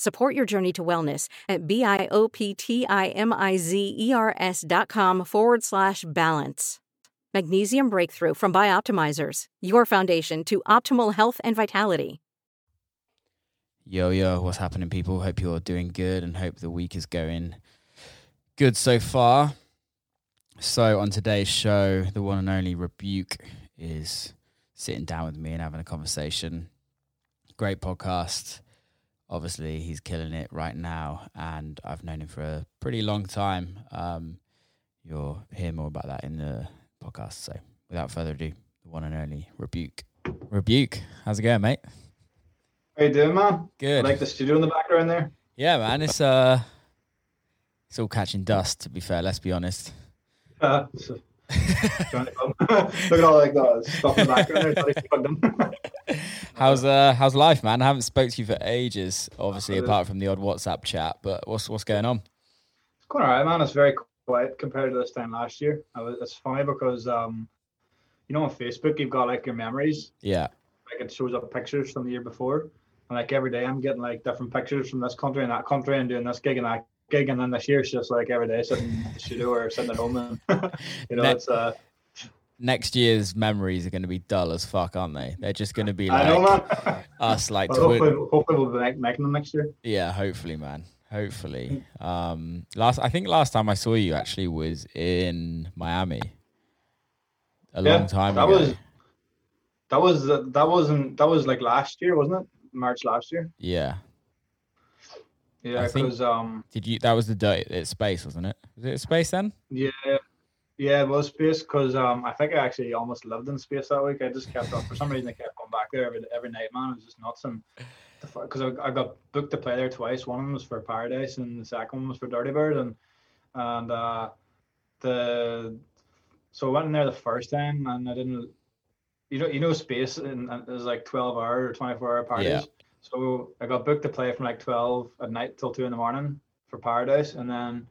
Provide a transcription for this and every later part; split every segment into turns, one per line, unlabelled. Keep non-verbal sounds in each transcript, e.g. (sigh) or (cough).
Support your journey to wellness at B-I-O-P-T-I-M-I-Z-E-R-S dot com forward slash balance. Magnesium Breakthrough from Bioptimizers, your foundation to optimal health and vitality.
Yo, yo, what's happening, people? Hope you're doing good and hope the week is going good so far. So, on today's show, the one and only Rebuke is sitting down with me and having a conversation. Great podcast. Obviously, he's killing it right now, and I've known him for a pretty long time. Um, you'll hear more about that in the podcast. So, without further ado, the one and only Rebuke. Rebuke, how's it going, mate?
How you doing, man?
Good.
I like the studio in the background there.
Yeah, man, it's uh, it's all catching dust. To be fair, let's be honest.
Uh, so, trying to come. Look at all like that stuff in the background there. Thought he plugged in.
How's uh, how's life, man? I haven't spoke to you for ages. Obviously, apart from the odd WhatsApp chat. But what's what's going on?
It's going alright, man. It's very quiet compared to this time last year. I was, it's funny because um, you know, on Facebook you've got like your memories.
Yeah,
Like it shows up pictures from the year before, and like every day I'm getting like different pictures from this country and that country and doing this gig and that gig, and then this year it's just like every day sitting at the studio or sitting at home and (laughs) you know
Ne-
it's uh.
next year's memories are going to be dull as fuck, aren't they? They're just going to be
know,
like
man.
us, like twi-
hopefully, hopefully we'll be making them next year.
yeah. Hopefully, man. Hopefully. Um, last I think last time I saw you actually was in Miami. A
Yeah,
long time
that
ago.
was- That was that wasn't that was like last year, wasn't it? March last year.
Yeah.
Yeah, because um
Did you? That was the dirty it's space, wasn't it? Was it space then?
yeah yeah it was space because um I think I actually almost lived in space that week. I just kept up for some reason I kept going back there every every night, man. It was just nuts and because I, I got booked to play there twice. One of them was for Paradise and the second one was for Dirtybird and and uh the so I went in there the first time and I didn't you know you know space and, and it was like 12 hour or 24 hour parties.
Yeah.
So I got booked to play from like 12 at night till 2 in the morning for Paradise and then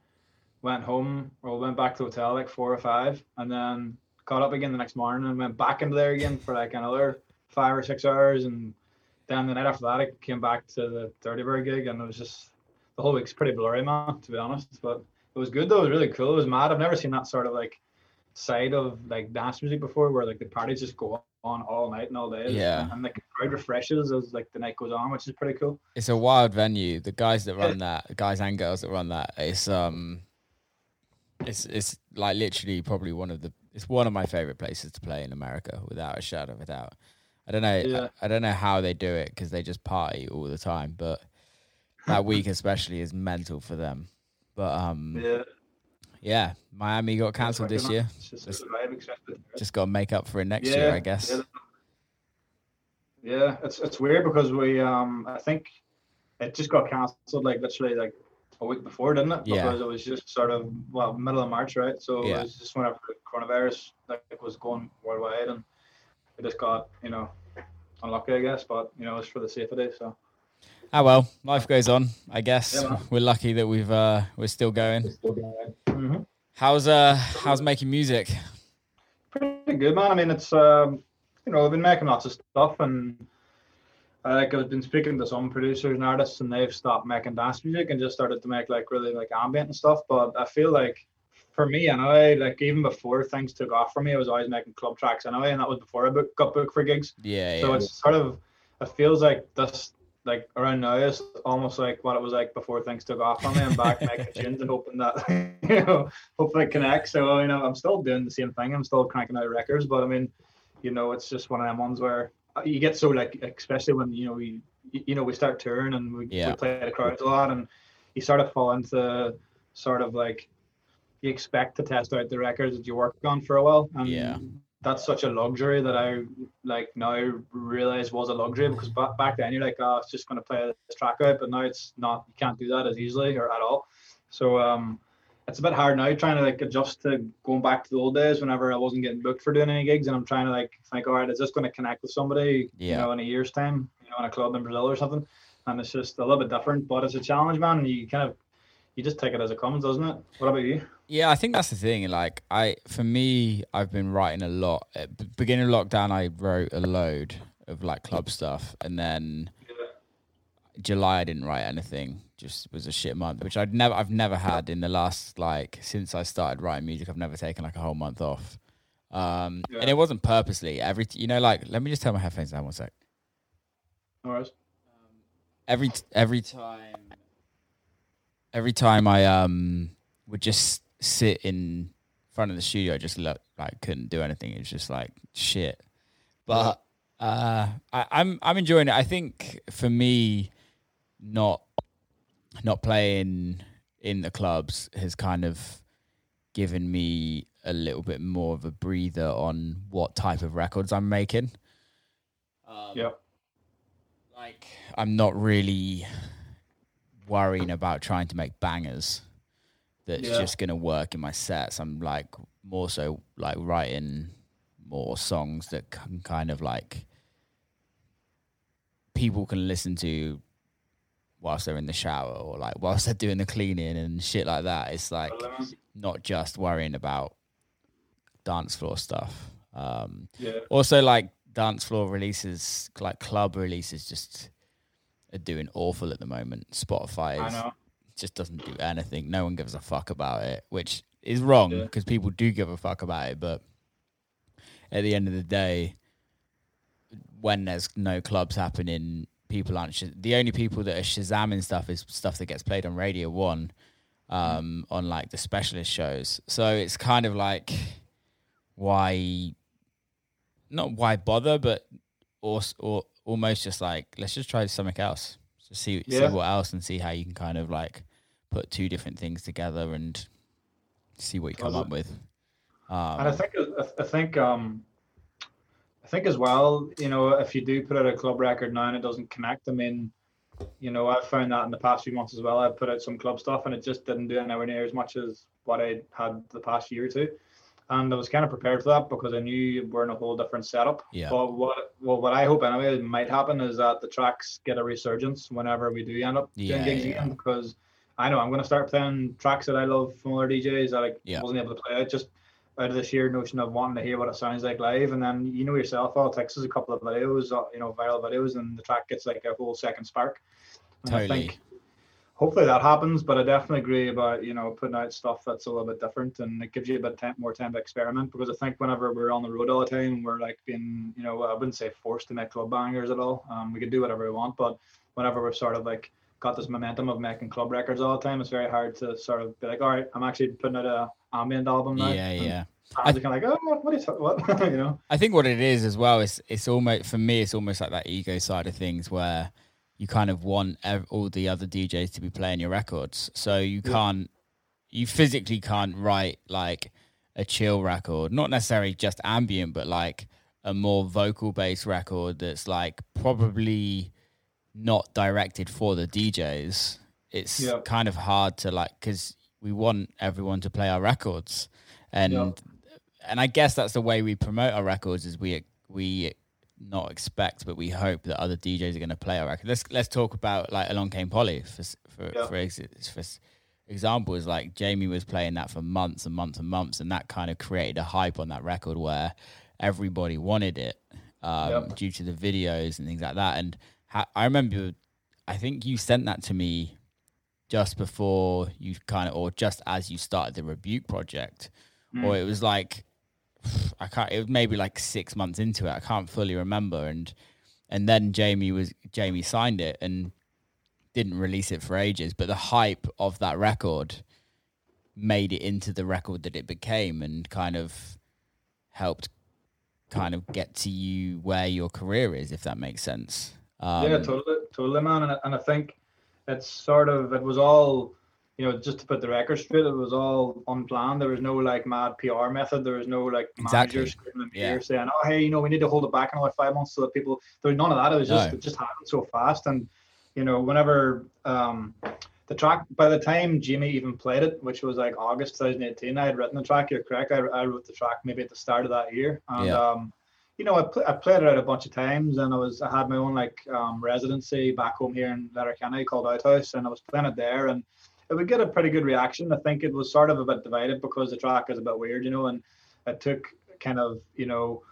went home or went back to the hotel like 4 or 5 and then got up again the next morning and went back into there again for like another 5 or 6 hours and then the night after that I came back to the Dirtybird gig and it was just the whole week's pretty blurry man to be honest but it was good though. It was really cool. It was mad. I've never seen that sort of like side of like dance music before where like the parties just go on all night and all day
Yeah.
and like the crowd refreshes as like the night goes on which is pretty cool
It's a wild venue. The guys that run that, guys and girls that run that, it's um, it's it's like literally probably one of the it's one of my favorite places to play in America without a shadow of a doubt. I don't know.
Yeah.
I, I don't know how they do it because they just party all the time, but that week (laughs) especially is mental for them. But um, yeah,
yeah
Miami got cancelled this year.
just,
Just-
it's a vibe, expected.
Just got to make up for it next year, I guess.
Yeah. Yeah, it's it's weird because we um I think it just got cancelled like literally like a week before, didn't it?
Yeah.
Because it was just sort of well middle of March, right? So
Yeah.
it was just whenever the coronavirus like was going worldwide and it just got, you know, unlucky I guess, but you know, it's for the safety, so
Ah well, life goes on. I guess
Yeah, (laughs)
we're lucky that we've uh we're still going.
Mhm.
How's uh how's making music?
pretty good, man. I mean, it's um, you know, I've been making lots of stuff, and uh, like I've been speaking to some producers and artists, and they've stopped making dance music and just started to make like really like ambient and stuff. But I feel like for me, anyway, like even before things took off for me, I was always making club tracks anyway, and that was before I book, got booked for gigs.
Yeah,
So
yeah.
it's sort of, it feels like this, like around now is almost like what it was like before things took off on me. I'm back making (laughs) tunes and hoping that, (laughs) you know, hopefully it connects. So, you know, I'm still doing the same thing. I'm still cranking out records, but I mean, you know, it's just one of them ones where you get so like especially when you know we you know we start touring and we,
Yeah.
we play the crowds a lot and you sort of fall into sort of like you expect to test out the records that you work on for a while and
Yeah.
That's such a luxury that I like now realize was a luxury because back, back then you're like oh it's just going to play this track out but now it's not you can't do that as easily or at all so um it's a bit hard now trying to like adjust to going back to the old days whenever I wasn't getting booked for doing any gigs and I'm trying to like think, all right, is this going to connect with somebody,
Yeah.
you know, in a year's time, you know, in a club in Brazil or something? And it's just a little bit different, but it's a challenge, man. And you kind of, you just take it as it comes, doesn't it? What about you?
Yeah, I think that's the thing. Like, I for me, I've been writing a lot. At b- beginning of lockdown, I wrote a load of like club stuff, and then July I didn't write anything. Just was a shit month, which I'd never, I've never had in the last like since I started writing music. I've never taken like a whole month off, um,
Yeah.
and it wasn't purposely. Every you know, like let me just turn my headphones down one sec.
No worries.
every every time every time I um would just sit in front of the studio, I just look like couldn't do anything. It was just like shit. But uh, I, I'm I'm enjoying it. I think for me, not not playing in the clubs has kind of given me a little bit more of a breather on what type of records I'm making. Um,
Yeah.
like I'm not really worrying about trying to make bangers that's
Yeah.
just gonna work in my sets. I'm like more so like writing more songs that can kind of like people can listen to whilst they're in the shower or like whilst they're doing the cleaning and shit like that. It's like not just worrying about dance floor stuff. Um,
Yeah.
also, like dance floor releases, like club releases, just are doing awful at the moment. Spotify is, just doesn't do anything. No one gives a fuck about it, which is wrong
Yeah.
because people do give a fuck about it. But at the end of the day, when there's no clubs happening, people aren't. Sh- the only people that are shazamming stuff is stuff that gets played on Radio One, um, on like the specialist shows. So it's kind of like why, not why bother, but or or almost just like let's just try something else. See
Yeah.
see what else and see how you can kind of like put two different things together and see what you come up with. Um,
And I think I think um I think as well, you know, if you do put out a club record now and it doesn't connect, I mean, you know, I've found that in the past few months as well. I put out some club stuff and it just didn't do anywhere near as much as what I had the past year or two. And I was kind of prepared for that because I knew we're in a whole different setup.
Yeah.
But what well what I hope anyway might happen is that the tracks get a resurgence whenever we do end up
Yeah,
doing gigs
yeah.
again because I know I'm gonna start playing tracks that I love from other DJs that I
Yeah.
wasn't able to play out just out of the sheer notion of wanting to hear what it sounds like live. And then you know yourself, all it takes is a couple of videos, uh, you know, viral videos, and the track gets like a whole second spark. And I
Totally.
think hopefully that happens, but I definitely agree about you know putting out stuff that's a little bit different and it gives you a bit time, more time to experiment. Because I think whenever we're on the road all the time, we're like being you know I wouldn't say forced to make club bangers at all. Um, we could do whatever we want, but whenever we're sort of like got this momentum of making club records all the time, it's very hard to sort of be like, all right, I'm actually putting out a ambient album now.
yeah,
And
yeah.
are kind of like, oh, what, what talking what? (laughs) you know?
I think what it is as well is it's almost for me it's almost like that ego side of things where you kind of want ev- all the other DJs to be playing your records, so you can't you physically can't write like a chill record, not necessarily just ambient, but like a more vocal based record that's like probably not directed for the DJs. It's
Yeah.
kind of hard to like because we want everyone to play our records, and
Yeah.
and I guess that's the way we promote our records is we we not expect but we hope that other DJs are going to play our record. Let's let's talk about like Along Came Polly for for
Yeah.
for, ex- for s- example is like Jamie was playing that for months and months and months and that kind of created a hype on that record where everybody wanted it um,
Yep.
due to the videos and things like that and ha- I remember I think you sent that to me just before you kind of or just as you started the rebuke project or it was like (sighs) I can't. It was maybe like six months into it. I can't fully remember. And and then Jamie was Jamie signed it and didn't release it for ages. But the hype of that record made it into the record that it became, and kind of helped kind of get to you where your career is, if that makes sense. Um,
yeah, totally, totally, man. And, and I think it's sort of it was all, you know, just to put the record straight, it was all unplanned. There was no like mad PR method. There was no like
Exactly.
manager screaming in
Yeah.
ear saying, "Oh, hey, you know, we need to hold it back another five months so that people." There was none of that. It was just
No.
it just happened so fast, and you know, whenever um, the track by the time Jimmy even played it, which was like August 2018, I had written the track. You're correct. I, I wrote the track maybe at the start of that year, and
Yeah.
um, you know, I, pl- I played it out a bunch of times, and I was I had my own like um, residency back home here in Letterkenny called Outhouse, and I was playing it there, and it would get a pretty good reaction. I think it was sort of a bit divided because the track is a bit weird, you know, and it took kind of you know,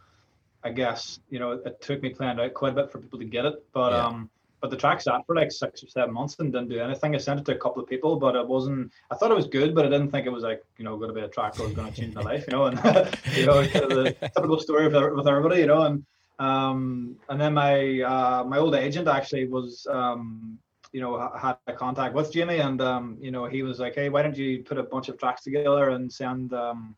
I guess you know, it took me playing it out quite a bit for people to get it, but
Yeah.
um. But the track sat for like six or seven months and didn't do anything. I sent it to a couple of people, but it wasn't. I thought it was good, but I didn't think it was like you know going to be a track that was going to change my life, you know. And (laughs) you know, kind of the typical story with, with everybody, you know. And um, and then my uh, my old agent actually was um, you know ha- had a contact with Jimmy, and um, you know he was like, hey, why don't you put a bunch of tracks together and send um,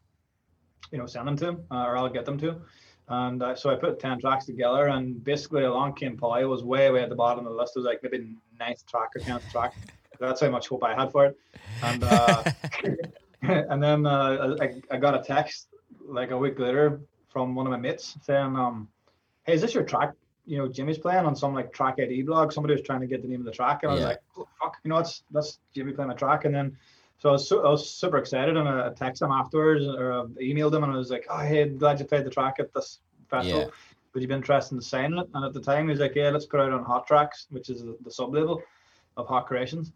you know send them to him, uh, or I'll get them to him. And uh, so I put ten tracks together, and basically along came Polly was way way at the bottom of the list. It was like maybe ninth track or tenth track. That's how much hope I had for it. And uh, (laughs) and then uh, I, I got a text like a week later from one of my mates saying, um, "Hey, is this your track? You know, Jimmy's playing on some like track ID blog. Somebody was trying to get the name of the track, and I was
Yeah.
like, oh, fuck, you know, that's that's Jimmy playing my track." And then so I was, I was super excited, and I, texted him afterwards or I emailed him, and I was like, "Oh, hey, glad you played the track at this festival."
Yeah.
Would you be interested in signing it? And at the time, he was like, "Yeah, let's put it out on Hot Tracks, which is the, the sub label of Hot Creations."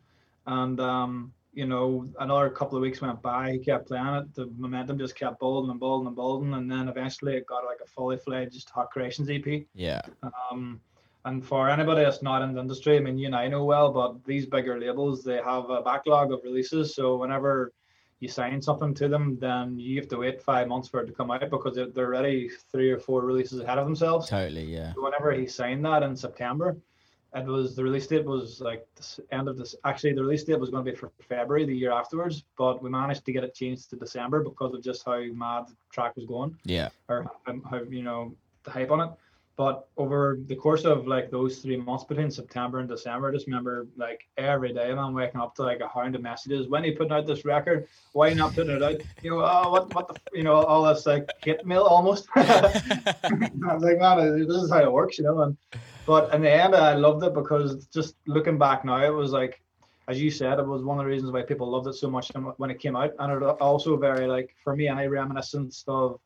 And um, you know, another couple of weeks went by. He kept playing it. The momentum just kept building and building and building, and then eventually it got like a fully fledged Hot Creations EP.
yeah,
Um, and for anybody that's not in the industry, I mean, you and I know well, but these bigger labels they have a backlog of releases. So whenever you sign something to them, then you have to wait five months for it to come out because they're, they're already three or four releases ahead of themselves.
totally. Yeah,
So whenever he signed that in September, it was the release date was like this end of this. Actually, the release date was going to be for February the year afterwards, but we managed to get it changed to December because of just how mad the track was going
yeah,
or um, how you know the hype on it. But over the course of like those three months between September and December, I just remember like every day, i'm waking up to like a hound of messages. When are you putting out this record? Why are you not putting it out? You know, oh, what, what the, f-" you know, all this like hit mail almost. (laughs) I was like, man, this is how it works, you know. And but in the end, I loved it because just looking back now, it was like, as you said, it was one of the reasons why people loved it so much when it came out, and it also very like for me, any reminiscence of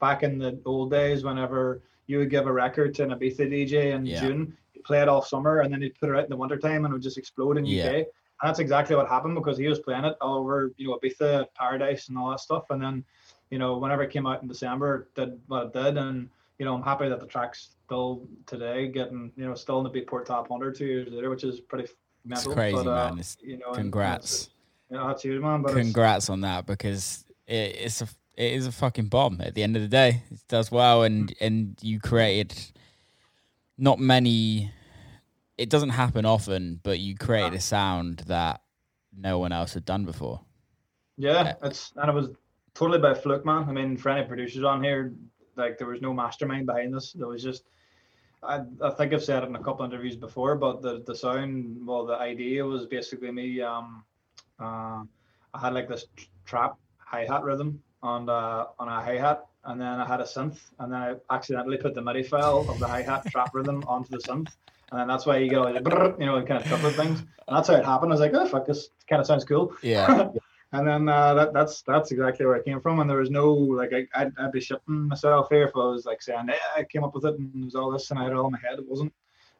back in the old days, whenever you would give a record to an Ibiza DJ in
Yeah.
June, you play it all summer, and then you'd put it out in the wintertime and it would just explode in
Yeah.
UK. And that's exactly what happened because he was playing it all over, you know, Ibiza, Paradise, and all that stuff. And then, you know, whenever it came out in December, it did what it did. And, you know, I'm happy that the track's still today getting, you know, still in the Beatport Top 100 two years later, which is pretty mental.
It's crazy,
but, uh,
man. It's-
you know,
congrats.
You know, that's huge, man. But
Congrats on that because it, it's a it is a fucking bomb. At the end of the day, it does well, and and you created not many. It doesn't happen often, but you created a sound that no one else had done before.
Yeah, it's and it was totally by fluke, man. I mean, for any producers on here, like there was no mastermind behind this. There was just, I, I think I've said it in a couple interviews before, but the the sound, well, the idea was basically me. Um, uh, I had like this tr- trap hi hat rhythm on uh, on a hi hat, and then I had a synth, and then I accidentally put the MIDI file of the hi hat trap (laughs) rhythm onto the synth. And then that's why you get all the, you know, kind of triplet things. And that's how it happened. I was like, oh, fuck, this kind of sounds cool.
Yeah, (laughs)
And then uh, that, that's that's exactly where I came from. And there was no like I, I'd, I'd be shipping myself here if I was like saying I came up with it and it was all this and I had it all in my head. It wasn't.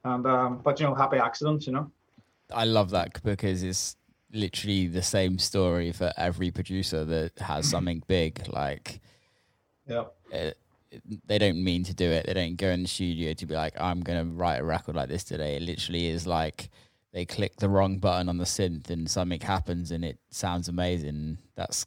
And um, but you know, happy accidents, you know.
I love that because it's literally the same story for every producer that has something big. Like
Yeah.
uh, they don't mean to do it. They don't go in the studio to be like, I'm going to write a record like this today. It literally is like they click the wrong button on the synth and something happens and it sounds amazing. That's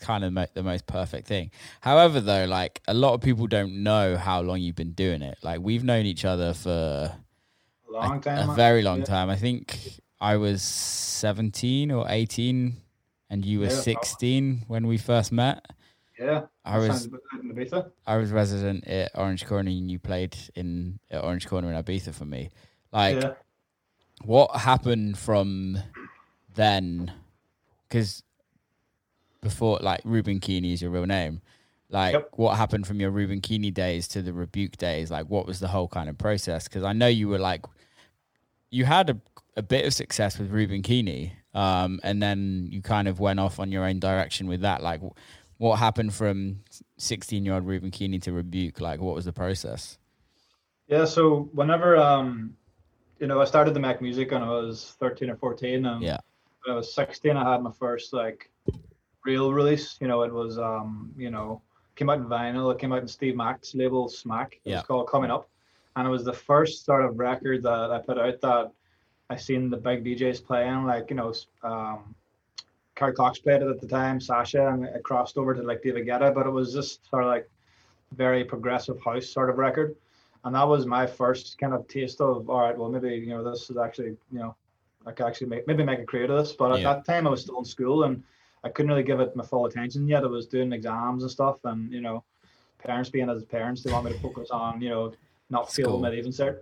kind of the most perfect thing. However, though, like a lot of people don't know how long you've been doing it. Like we've known each other for
A long time.
a
man.
very long
Yeah.
time. I think I was 17 or 18 and you were
Yeah,
16 when we first met.
Yeah,
I was
sounds about right in Ibiza.
I was resident at Orange Corner and you played in at Orange Corner in Ibiza for me. Like,
yeah.
What happened from then? Because before, like, Reuben Keeney is your real name. Like,
Yep.
what happened from your Reuben Keeney days to the Rebuke days? Like, what was the whole kind of process? Because I know you were like, you had a, a bit of success with Reuben Keeney, um, and then you kind of went off on your own direction with that. Like, what happened from 16 year old Reuben Keeney to Rebuke? Like, what was the process?
Yeah, so whenever um, you know, I started to make music when I was thirteen or fourteen, and
Yeah.
when I was sixteen, I had my first like real release. You know, it was um, you know, came out in vinyl. It came out in Steve Mac's label Smack. It
Yeah.
was called Coming Up, and it was the first sort of record that I put out that I seen the big DJs playing, like you know, um, Carl Cox played it at the time, Sasha, and it crossed over to like David Guetta, but it was just sort of like very progressive house sort of record and that was my first kind of taste of all right well maybe you know this is actually you know i could actually make maybe make a career of this. But at
Yeah.
that time i was still in school and i couldn't really give it my full attention yet. I was doing exams and stuff and you know parents being as parents they want me to focus on you know not failing my leaving cert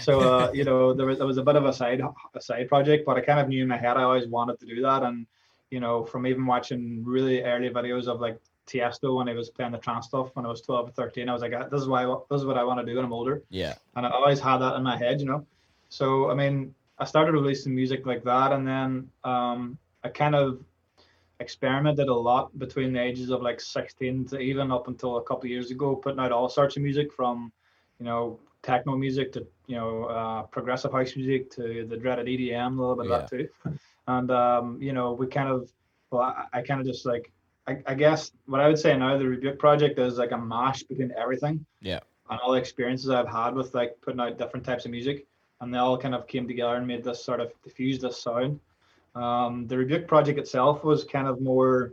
so uh, you know there was, there was a bit of a side a side project but i kind of knew in my head i always wanted to do that. And you know from even watching really early videos of like Tiesto when I was playing the trance stuff when I was 12 or 13 I was like this is why this is what I want to do when I'm older
Yeah.
and I always had that in my head, you know. So I mean, I started releasing music like that, and then um, I kind of experimented a lot between the ages of like 16 to even up until a couple of years ago, putting out all sorts of music from, you know, techno music to you know uh, progressive house music to the dreaded EDM, a little bit of that too. (laughs) And um, you know, we kind of, well, I, I kind of just like. I, I guess what I would say now, the Rebuke project is like a mash between everything Yeah. and all the experiences I've had with like putting out different types of music, and they all kind of came together and made this sort of diffuse this sound. Um, the Rebuke project itself was kind of more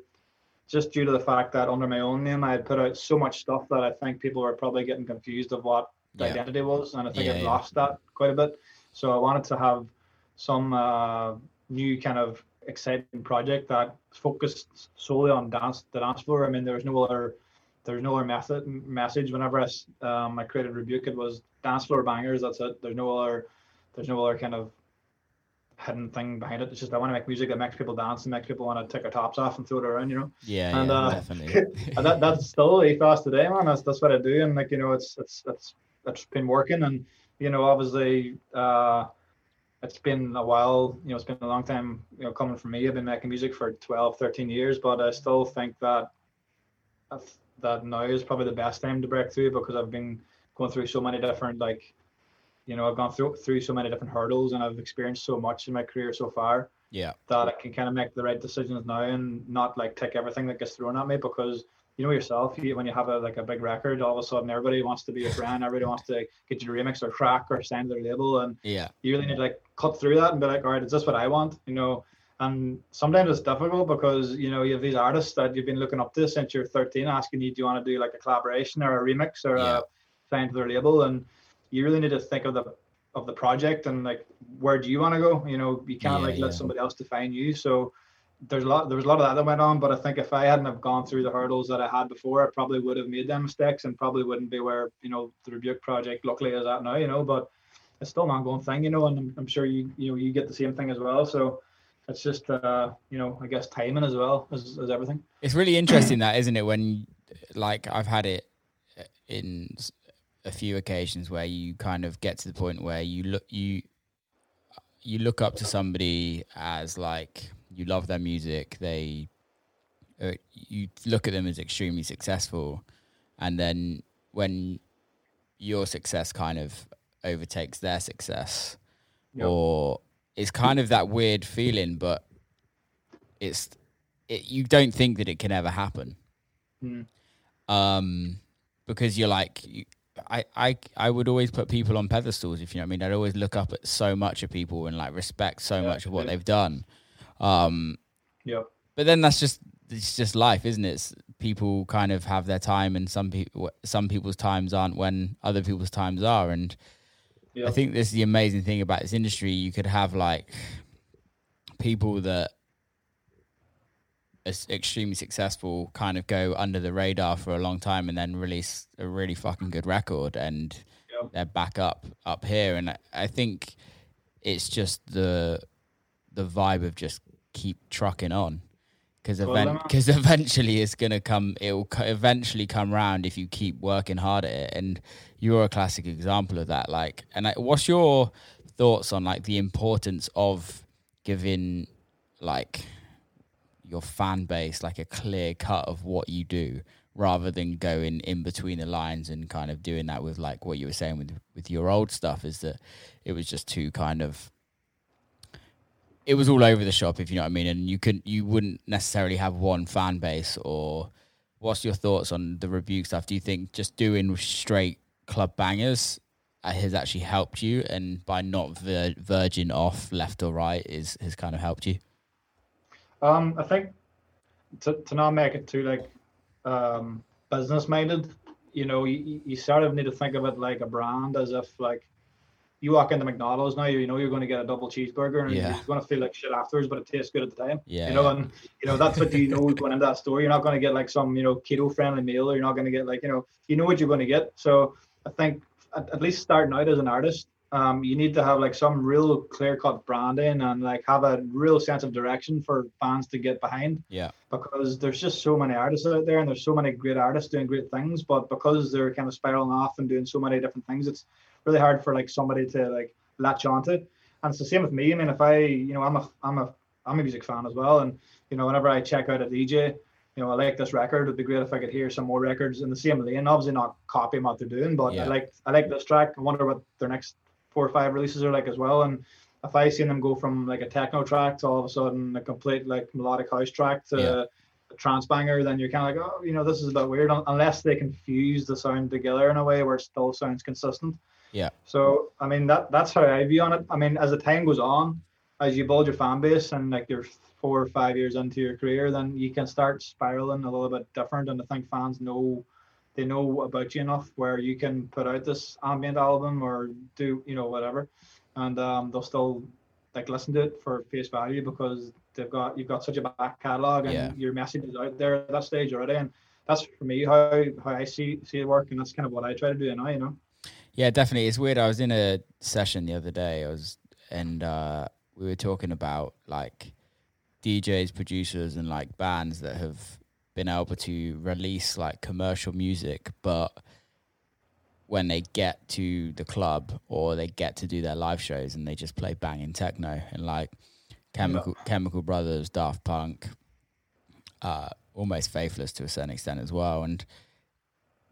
just due to the fact that under my own name I had put out so much stuff that I think people were probably getting confused of what the
Yeah.
identity was, and I think
Yeah,
I've
yeah.
lost that quite a bit. So I wanted to have some uh, new kind of exciting project that focused solely on dance, the dance floor. I mean, there was no other, there's no other method message. Whenever I um, I created Rebuke, it was dance floor bangers. That's it. There's no other, there's no other kind of hidden thing behind it. It's just I want to make music that makes people dance and makes people want to take their tops off and throw it around. You know
Yeah.
And,
yeah
uh,
definitely. (laughs)
and that, that's still ethos today, man. That's that's what I do, and like you know, it's it's it's it's been working, and you know, obviously, uh, it's been a while. You know, it's been a long time. You know, coming for me, I've been making music for 12, 13 years, but I still think that that- that now is probably the best time to break through because I've been going through so many different like, you know, I've gone through through so many different hurdles, and I've experienced so much in my career so far
yeah.
that I can kind of make the right decisions now and not like take everything that gets thrown at me because you know yourself you, when you have a like a big record all of a sudden everybody wants to be your friend everybody wants to get you to remix or track or sign to their label and
Yeah.
you really need to like cut through that and be like all right is this what I want? You know? And sometimes it's difficult because you know you have these artists that you've been looking up to since you're 13 asking you do you want to do like a collaboration or a remix or
Yeah.
a sign to their label? And you really need to think of the of the project and like where do you want to go? You know you can't
Yeah,
like let somebody else define you. So there's a lot there was a lot of that that went on but i think if i hadn't have gone through the hurdles that i had before i probably would have made them mistakes and probably wouldn't be where you know the rebuke project luckily is at now you know but it's still an ongoing thing you know and i'm, I'm sure you you know you get the same thing as well so it's just uh you know i guess timing as well as, as everything
It's really interesting that, isn't it? When like I've had it in a few occasions where you kind of get to the point where you look you you look up to somebody as like you love their music, they uh, you look at them as extremely successful, and then when your success kind of overtakes their success,
Yep.
or it's kind of that weird feeling, but it's it, you don't think that it can ever happen
Mm.
um, because you're like, you, I, I, I would always put people on pedestals. If you know what I mean, I'd always look up at so much of people and like respect so
Yeah,
much of what they've done. Um,
yep
but then that's just it's just life, isn't it? It's, people kind of have their time, and some people some people's times aren't when other people's times are. And. I think this is the amazing thing about this industry. You could have like people that as extremely successful kind of go under the radar for a long time and then release a really fucking good record and
Yeah.
they're back up up here and I, I think it's just the the vibe of just keep trucking on. Because event,
then-
cause (laughs) eventually it's gonna come it'll co- eventually come round if you keep working hard at it. And you're a classic example of that. Like and I, what's your thoughts on like the importance of giving like your fan base like a clear cut of what you do rather than going in between the lines and kind of doing that with like what you were saying with with your old stuff is that it was just too kind of it was all over the shop if you know what I mean and you could you wouldn't necessarily have one fan base or what's your thoughts on the rebuke stuff? Do you think just doing straight club bangers uh, has actually helped you and by not ver- verging off left or right is has kind of helped you?
Um, I think to, to not make it too like um, business minded, you know, you, you sort of need to think of it like a brand, as if like you walk into McDonald's now, you know you're going to get a double cheeseburger, and
Yeah.
you're going to feel like shit afterwards, but it tastes good at the time.
yeah
you know,
yeah.
and you know that's what you know (laughs) going into that store. You're not going to get like some you know keto friendly meal, or you're not going to get like you know you know what you're going to get. So I think at, at least starting out as an artist, um, you need to have like some real clear cut branding and like have a real sense of direction for fans to get behind.
Yeah.
Because there's just so many artists out there, and there's so many great artists doing great things, but because they're kind of spiraling off and doing so many different things, it's really hard for like somebody to like latch onto. And it's the same with me. I mean, if I, you know, I'm a, I'm a, I'm a music fan as well, and you know, whenever I check out a DJ, you know, I like this record. It'd be great if I could hear some more records in the same lane. Obviously, not copying what they're doing, but
Yeah.
I like, I like this track. I wonder what their next four or five releases are like as well. And if I seen them go from like a techno track to all of a sudden a complete like melodic house track to
Yeah.
a trance banger, then you're kind of like, oh, you know, this is a bit weird. Unless they can fuse the sound together in a way where it still sounds consistent.
Yeah.
So I mean that that's how I view on it. I mean, as the time goes on, as you build your fan base and like you're four or five years into your career, then you can start spiraling a little bit different. And I think fans know they know about you enough where you can put out this ambient album or do you know whatever, and um, they'll still like listen to it for face value because they've got you've got such a back catalog and
Yeah.
your message is out there at that stage already. And that's for me how how I see see it work, and that's kind of what I try to do now. You know.
Yeah, definitely. It's weird. I was in a session the other day. I was, and uh, we were talking about like DJs, producers, and like bands that have been able to release like commercial music, but when they get to the club or they get to do their live shows and they just play banging techno and like Chemical Chemical Brothers, Daft Punk, uh, almost Faithless to a certain extent as well, and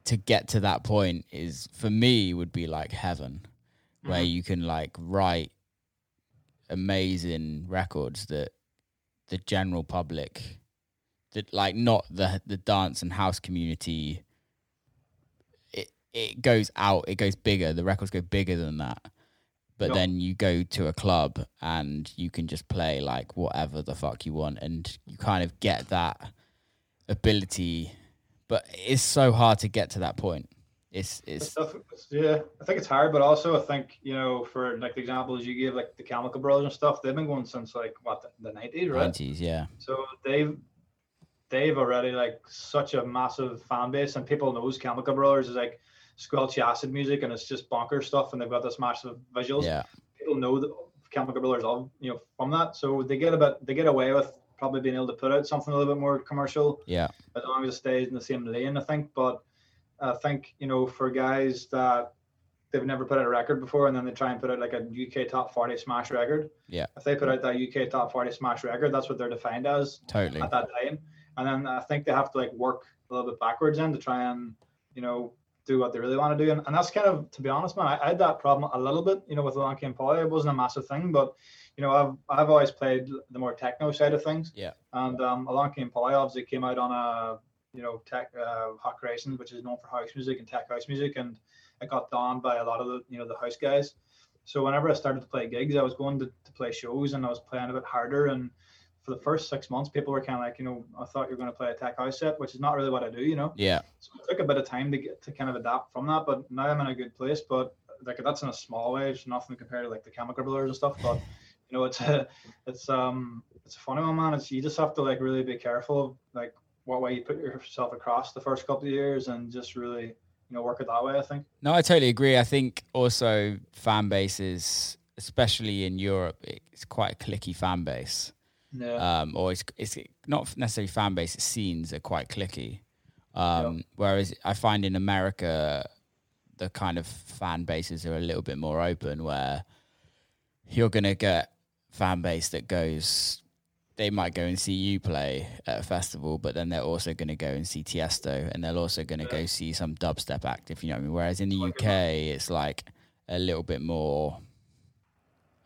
to get to that point is for me would be like heaven where
Mhm.
you can like write amazing records that the general public that like not the the dance and house community it it goes out it goes bigger the records go bigger than that but
Yep.
then you go to a club and you can just play like whatever the fuck you want and you kind of get that ability but it's so hard to get to that point it's it's
Stuff, yeah, I think it's hard, but also I think you know, for like the examples you give, like the Chemical Brothers and stuff, they've been going since like what the nineties, right?
90s yeah
So they've they've already like such a massive fan base, and people knows Chemical Brothers is like squelchy acid music, and it's just bonker stuff, and they've got this massive visuals.
yeah
People know that Chemical Brothers all you know from that, so they get a bit they get away with probably being able to put out something a little bit more commercial
yeah
as long as it stays in the same lane, I think. But I think, you know, for guys that they've never put out a record before and then they try and put out like a UK top 40 smash record.
Yeah.
If they put out that UK top 40 smash record, that's what they're defined as
totally
at that time. And then I think they have to like work a little bit backwards in to try and, you know, do what they really want to do. And, and that's kind of, to be honest, man, I, I had that problem a little bit, you know, with Along Came Polly. It wasn't a massive thing, but, you know, I've, I've always played the more techno side of things.
Yeah.
And um, Along Came Polly obviously came out on a, you know, tech, uh, Hot Creations, which is known for house music and tech house music. And it got donned by a lot of the, you know, the house guys. So whenever I started to play gigs, I was going to, to play shows and I was playing a bit harder. And for the first six months, people were kind of like, you know, I thought you were going to play a tech house set, which is not really what I do, you know.
yeah
So it took a bit of time to get to kind of adapt from that, but now I'm in a good place. But like that's in a small way, it's nothing compared to like the Chemical Brothers and stuff. But you know, it's a, it's um, it's a funny one, man. It's you just have to like really be careful, like what way you put yourself across the first couple of years, and just really, you know, work it that way. I think.
No, I totally agree. I think also fan bases, especially in Europe, it's quite a clicky fan base.
Yeah.
Um, or it's it's not necessarily fan base. It's scenes are quite clicky. Um, Whereas I find in America, the kind of fan bases are a little bit more open, where you're gonna get fan base that goes. They might go and see you play at a festival, but then they're also going to go and see Tiesto, and they're also going to go see some dubstep act. If you know what I mean. Whereas in the
Like a
UK, it's like a little bit more.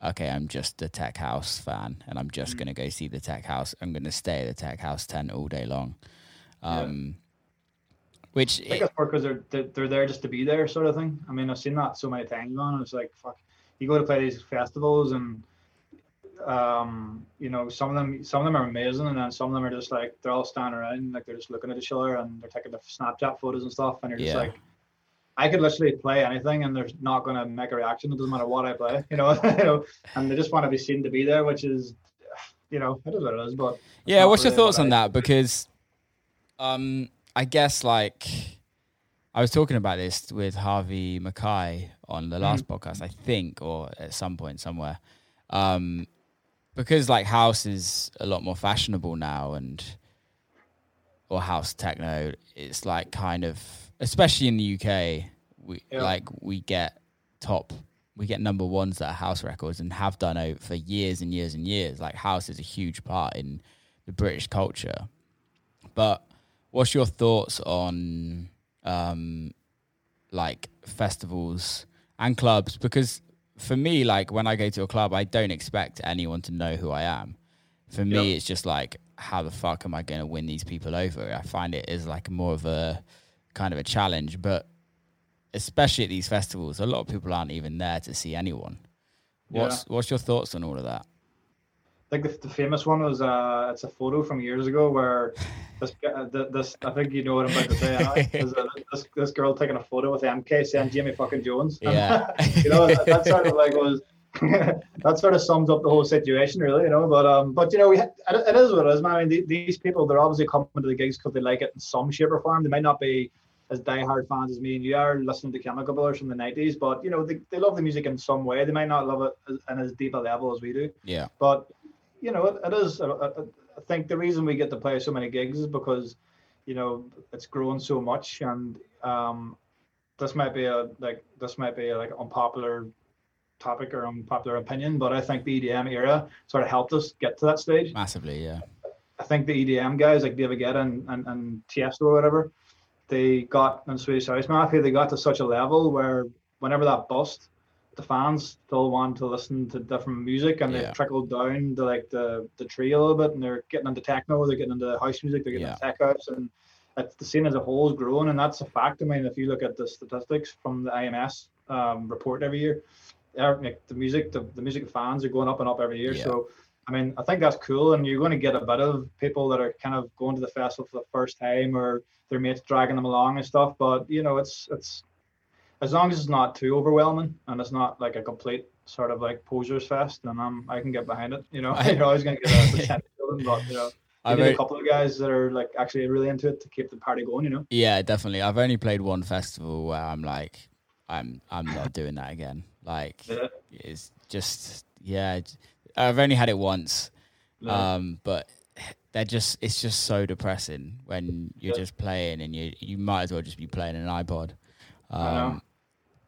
Okay, I'm just a tech house fan, and I'm just
Mm.
going to go see the tech house. I'm going to stay at the tech house tent all day long.
Yeah.
Um, Which
I think it's more because they're, they're they're there just to be there, sort of thing. I mean, I've seen that so many times, man. It's like fuck. You go to play these festivals, and um, you know, some of them some of them are amazing, and then some of them are just like they're all standing around, like they're just looking at each other, and they're taking the Snapchat photos and stuff, and you're just
Yeah.
like. I could literally play anything, and they're not going to make a reaction. It doesn't matter what I play, (laughs) you know. (laughs) you know, and they just want to be seen to be there, which is, you know, it is what it is. But
Yeah, what's your
really what
thoughts on
I-
that? Because, um, I guess like I was talking about this with Harvey McKay on the last podcast, I think, or at some point somewhere. Um, because like house is a lot more fashionable now, and or house techno, it's like kind of, especially in the UK, we
Yeah.
like we get top. We get number ones that are house records and have done for years and years and years. Like house is a huge part in the British culture. But what's your thoughts on um, like festivals and clubs? Because for me, like when I go to a club, I don't expect anyone to know who I am. For me,
Yeah.
it's just like, how the fuck am I going to win these people over? I find it is like more of a kind of a challenge. But especially at these festivals, a lot of people aren't even there to see anyone. What's what's your thoughts on all of that?
I think the, the famous one was uh, it's a photo from years ago where this uh, th- this I think you know what I'm about to say. (laughs) This this girl taking a photo with MK saying Jamie fucking Jones.
Yeah. (laughs)
you know that, that sort of like was (laughs) that sort of sums up the whole situation really. You know, but um, but you know we it, it is what it is, man. I mean, the- these people they're obviously coming to the gigs because they like it in some shape or form. They might not be as diehard fans as me and you are listening to Chemical Brothers from the '90s, but you know they, they love the music in some way. They might not love it as, in as deep a level as we do.
Yeah.
But you know, it, it is. I, think the reason we get to play so many gigs is because, you know, it's grown so much, and um, this might be a like this might be a, like unpopular topic or unpopular opinion, but I think the EDM era sort of helped us get to that stage.
Massively, yeah.
I think the EDM guys like David Guetta and, and, and Tiesto or whatever, they got in Swedish House Mafia, they got to such a level where whenever that bust, the fans still want to listen to different music and
Yeah.
they've trickled down to like the, the tree a little bit and they're getting into techno, they're getting into house music, they're getting
Yeah.
into tech house and it's the scene as a whole is growing and that's a fact. I mean, if you look at the statistics from the IMS um, report every year, er, like the music, the, the music fans are going up and up every year.
Yeah.
So I mean, I think that's cool, and you're going to get a bit of people that are kind of going to the festival for the first time, or their mates dragging them along and stuff. But you know, it's it's as long as it's not too overwhelming and it's not like a complete sort of like posers fest, then I'm I can get behind it. You know, (laughs)
I-
you're always going to get a percentage of them, but you know, you need a couple of guys that are like actually really into it to keep the party going. You know,
Yeah, definitely. I've only played one festival where I'm like, I'm I'm not (laughs) doing that again. Like,
Yeah.
it's just yeah. I've only had it once, um, but they're just it's just so depressing when you're
Yeah.
just playing and you you might as well just be playing an iPod.
I know.
Um,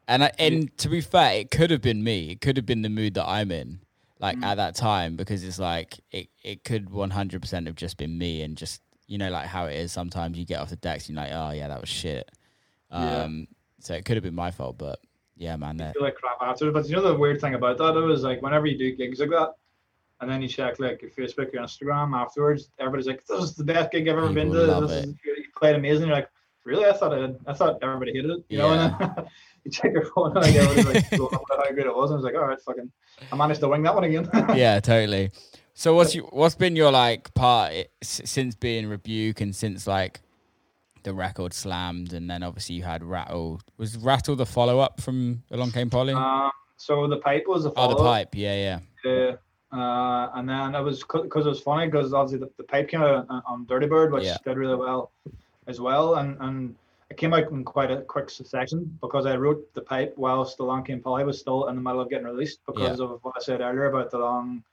and I, and to be fair, it could have been me. It could have been the mood that I'm in, like
Mm.
at that time, because it's like it it could 100 percent have just been me and just you know like how it is. Sometimes you get off the decks and you're like, oh yeah, that was shit.
Yeah.
Um, so it could have been my fault, but yeah, man,
I
that
feel like crap after. But you know the weird thing about that though is like whenever you do gigs like that, and then you check like your Facebook, your Instagram afterwards, everybody's like, "This is the best gig I've ever been to. This
it.
is you played amazing." You're like, "Really? I thought I, I thought everybody hated it." You know, and then (laughs) you check your phone and like everybody's like going up about how great it was. And I was like, "All right, fucking, I managed to wing that one again." (laughs)
yeah, totally. So what's you what's been your like part since being rebuke and since like the record slammed and then obviously you had Rattle. Was Rattle the follow up from Along Came Polly?
um, so the pipe was a
oh, the pipe. Yeah, yeah.
Uh, Uh, and then it was because it was funny because obviously the, the pipe came out on, on Dirtybird, which
Yeah.
did really well as well. And and it came out in quite a quick succession because I wrote the pipe whilst the Along Came Polly was still in the middle of getting released because of what I said earlier about the long,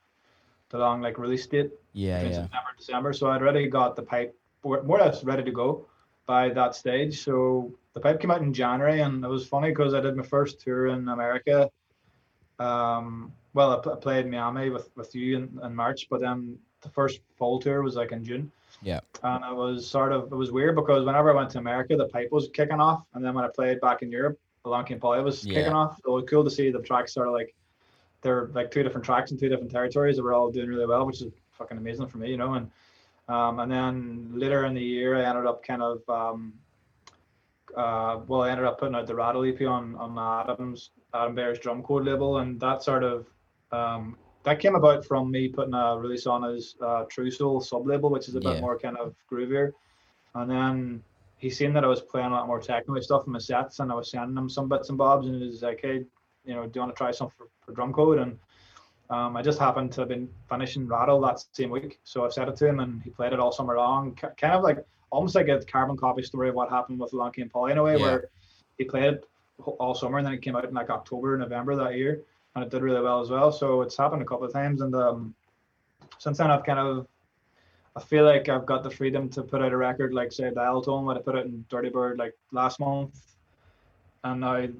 the long like release date
Yeah,
in
yeah.
September, December. So I'd already got the pipe more or less ready to go by that stage. So the pipe came out in January, and it was funny because I did my first tour in America. Um, well, I, I played Miami with, with you in, in March, but then the first full tour was like in June.
Yeah.
And it was sort of it was weird because whenever I went to America, the pipe was kicking off, and then when I played back in Europe, the Along Came Polly was
Yeah.
kicking off. So it was cool to see the tracks sort of like they're like two different tracks in two different territories that were all doing really well, which is fucking amazing for me, you know. And um, and then later in the year, I ended up kind of um, uh, well, I ended up putting out the Rattle EP on on Adams Adam Beyer's drum code label, and that sort of um, that came about from me putting a release on his uh, Truesoul sub label, which is a bit
Yeah.
more kind of groovier. And then he seen that I was playing a lot more techno stuff in my sets, and I was sending him some bits and bobs, and he was like, "Hey, you know, do you want to try something for, for drum code?" And um, I just happened to have been finishing Rattle that same week, so I said it to him, and he played it all summer long, ki- kind of like almost like a carbon copy story of what happened with Along Came Polly in a way,
Yeah.
where he played it all summer, and then it came out in like October, November that year, and it did really well as well. So it's happened a couple of times, and um, since then I've kind of I feel like I've got the freedom to put out a record like say Dial Tone when I put it in Dirtybird like last month, and now in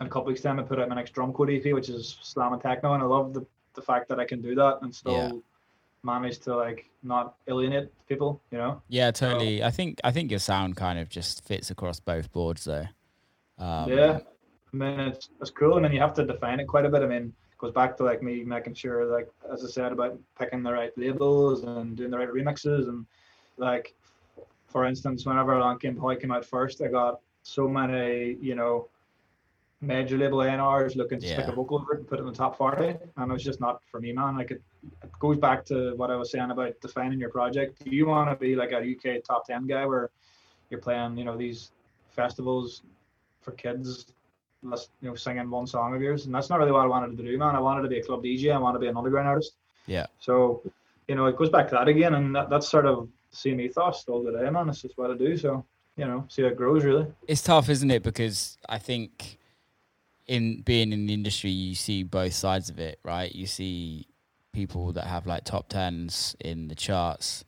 a couple weeks time I put out my next drum code EP, which is slam and techno, and I love the the fact that I can do that and still
Yeah.
manage to like not alienate people, you know.
Yeah, totally. I think I think your sound kind of just fits across both boards though. Um,
yeah, I mean it's it's cool. I mean you have to define it quite a bit. I mean it goes back to like me making sure like as I said about picking the right labels and doing the right remixes. And like for instance whenever Along Came Polly came out first I got so many you know major label A&Rs looking to stick a vocal over it and put it in the top 40 and it was just not for me man. Like it, it goes back to what I was saying about defining your project. Do you want to be like a UK top 10 guy where you're playing you know these festivals for kids let's you know singing one song of yours. And that's not really what I wanted to do man. I wanted to be a club DJ I wanted to be an underground artist.
Yeah.
so you know it goes back to that again and that, that's sort of the same ethos still today man. It's just what I do. So you know see how it grows really.
It's tough, isn't it? Because I think in being in the industry, you see both sides of it, right? You see people that have like top tens in the charts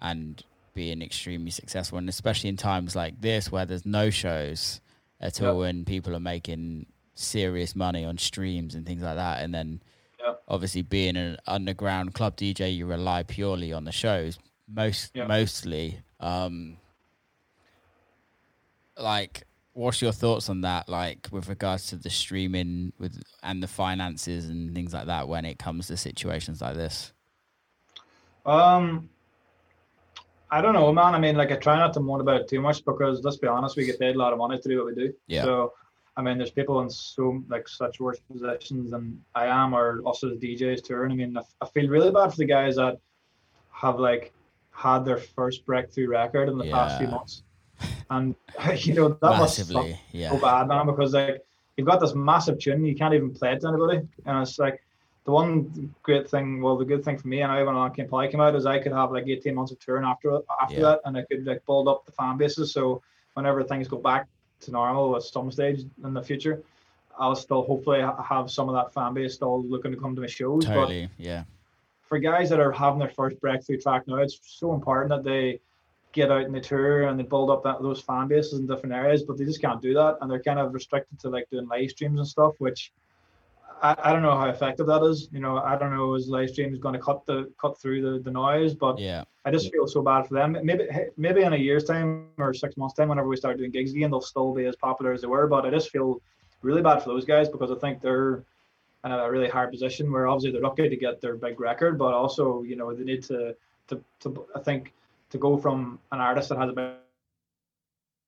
and being extremely successful, and especially in times like this where there's no shows at
Yeah.
all, when people are making serious money on streams and things like that, and then
Yeah.
obviously being an underground club DJ, you rely purely on the shows most
Yeah.
mostly. Um, like what's your thoughts on that like with regards to the streaming with and the finances and things like that when it comes to situations like this
Um, I don't know, man. I mean, like, I try not to moan about it too much because let's be honest, we get paid a lot of money to do what we do.
Yeah.
So, I mean, there's people in so like such worse positions than I am, or us as DJs touring. I mean, I, I feel really bad for the guys that have like had their first breakthrough record in the past few
Yeah.
months, and (laughs) you know that must suck so
yeah
bad, man, because like you've got this massive tune, you can't even play it to anybody, and it's like the one great thing. Well, the good thing for me and I when Along Came Polly came out is I could have like 18 months of touring after after
Yeah.
that, and I could like build up the fan bases. So whenever things go back to normal at some stage in the future, I'll still hopefully have some of that fan base still looking to come to my shows. But
totally yeah
for guys that are having their first breakthrough track now, it's so important that they get out and the tour and they build up that those fan bases in different areas, but they just can't do that, and they're kind of restricted to like doing live streams and stuff, which I, I don't know how effective that is. You know, I don't know is live streams going to cut the cut through the, the noise, but
yeah
I just feel so bad for them. Maybe maybe in a year's time or six months time, whenever we start doing gigs again, they'll still be as popular as they were. But I just feel really bad for those guys because I think they're in a really hard position where obviously they're lucky to get their big record, but also you know they need to to, to I think to go from an artist that has a big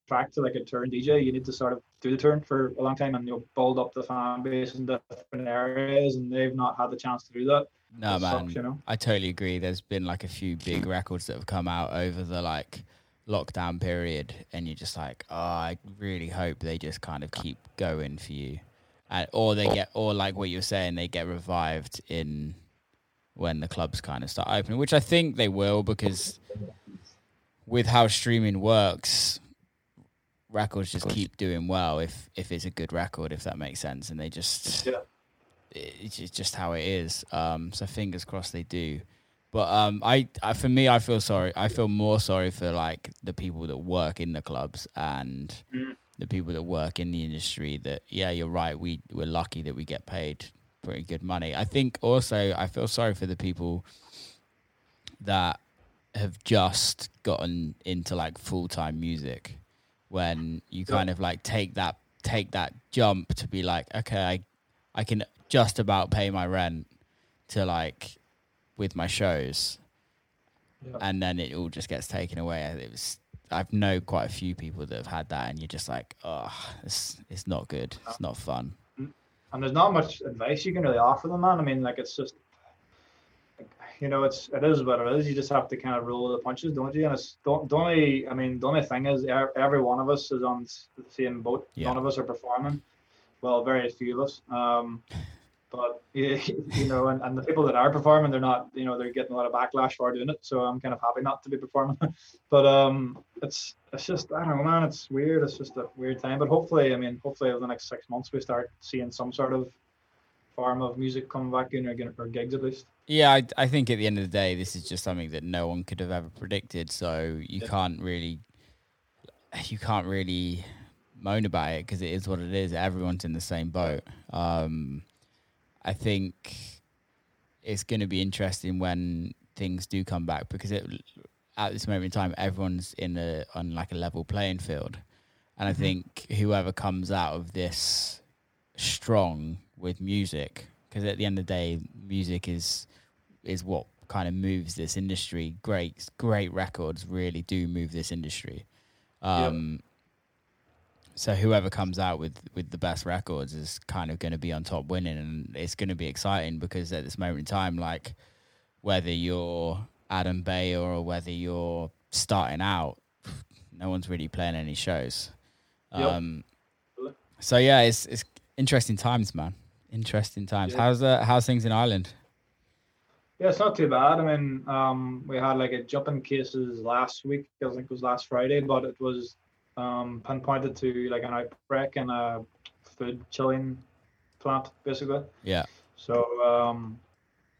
track to like a turn DJ, you need to sort of do the turn for a long time and you know build up the fan base in different areas, and they've not had the chance to do that.
no
It
man
sucks, you know.
i totally agree there's been like a few big (clears throat) records that have come out over the like lockdown period and you're just like oh i really hope they just kind of keep going for you and, or they get or like what you're saying they get revived in when the clubs kind of start opening, which I think they will because with how streaming works, records just keep doing well if if it's a good record, if that makes sense, and they just
Yeah.
it's just- just how it is. Um, so fingers crossed they do. But um, I, I for me, I feel sorry. I feel more sorry for like the people that work in the clubs and
Mm.
the people that work in the industry. That yeah, you're right. We we're lucky that we get paid pretty good money. I think also I feel sorry for the people that have just gotten into like full time music when you kind of like take that take that jump to be like okay I I can just about pay my rent to like with my shows.
Yeah.
and then it all just gets taken away. It was I've know quite a few people that have had that and you're just like oh it's it's not good. It's uh, not fun. Mm.
and there's not much advice you can really offer them, man. I mean, like it's just, you know, it's it is what it is. You just have to kind of roll with the punches, don't you? And it's don't the only, I mean, the only thing is every one of us is on the same boat.
Yeah.
None of us are performing. Well, very few of us. Um, but (laughs) you you know, and, and the people that are performing, they're not, you know, they're getting a lot of backlash for doing it. So I'm kind of happy not to be performing. (laughs) but um, it's it's just I don't know, man. It's weird. It's just a weird time. But hopefully, I mean, hopefully over the next six months we start seeing some sort of form of music coming back in or, or gigs at least.
Yeah, I, I think at the end of the day, this is just something that no one could have ever predicted. So you
Yeah.
can't really, you can't really moan about it because it is what it is. Everyone's in the same boat. Um, I think it's going to be interesting when things do come back because it, at this moment in time, everyone's in a on like a level playing field, and I
Mhm.
think whoever comes out of this strong with music because at the end of the day music is is what kind of moves this industry. Great great records really do move this industry. Um so whoever comes out with with the best records is kind of going to be on top winning and it's going to be exciting because at this moment in time like whether you're Adam Beyer or whether you're starting out no one's really playing any shows.
Yep.
um so yeah it's it's interesting times man interesting times
Yeah.
how's uh, how's things in Ireland
Yeah, it's not too bad. I mean, um, we had like a jump in cases last week. I think it was last Friday, but it was um, pinpointed to like an outbreak in a food chilling plant, basically.
yeah
So um,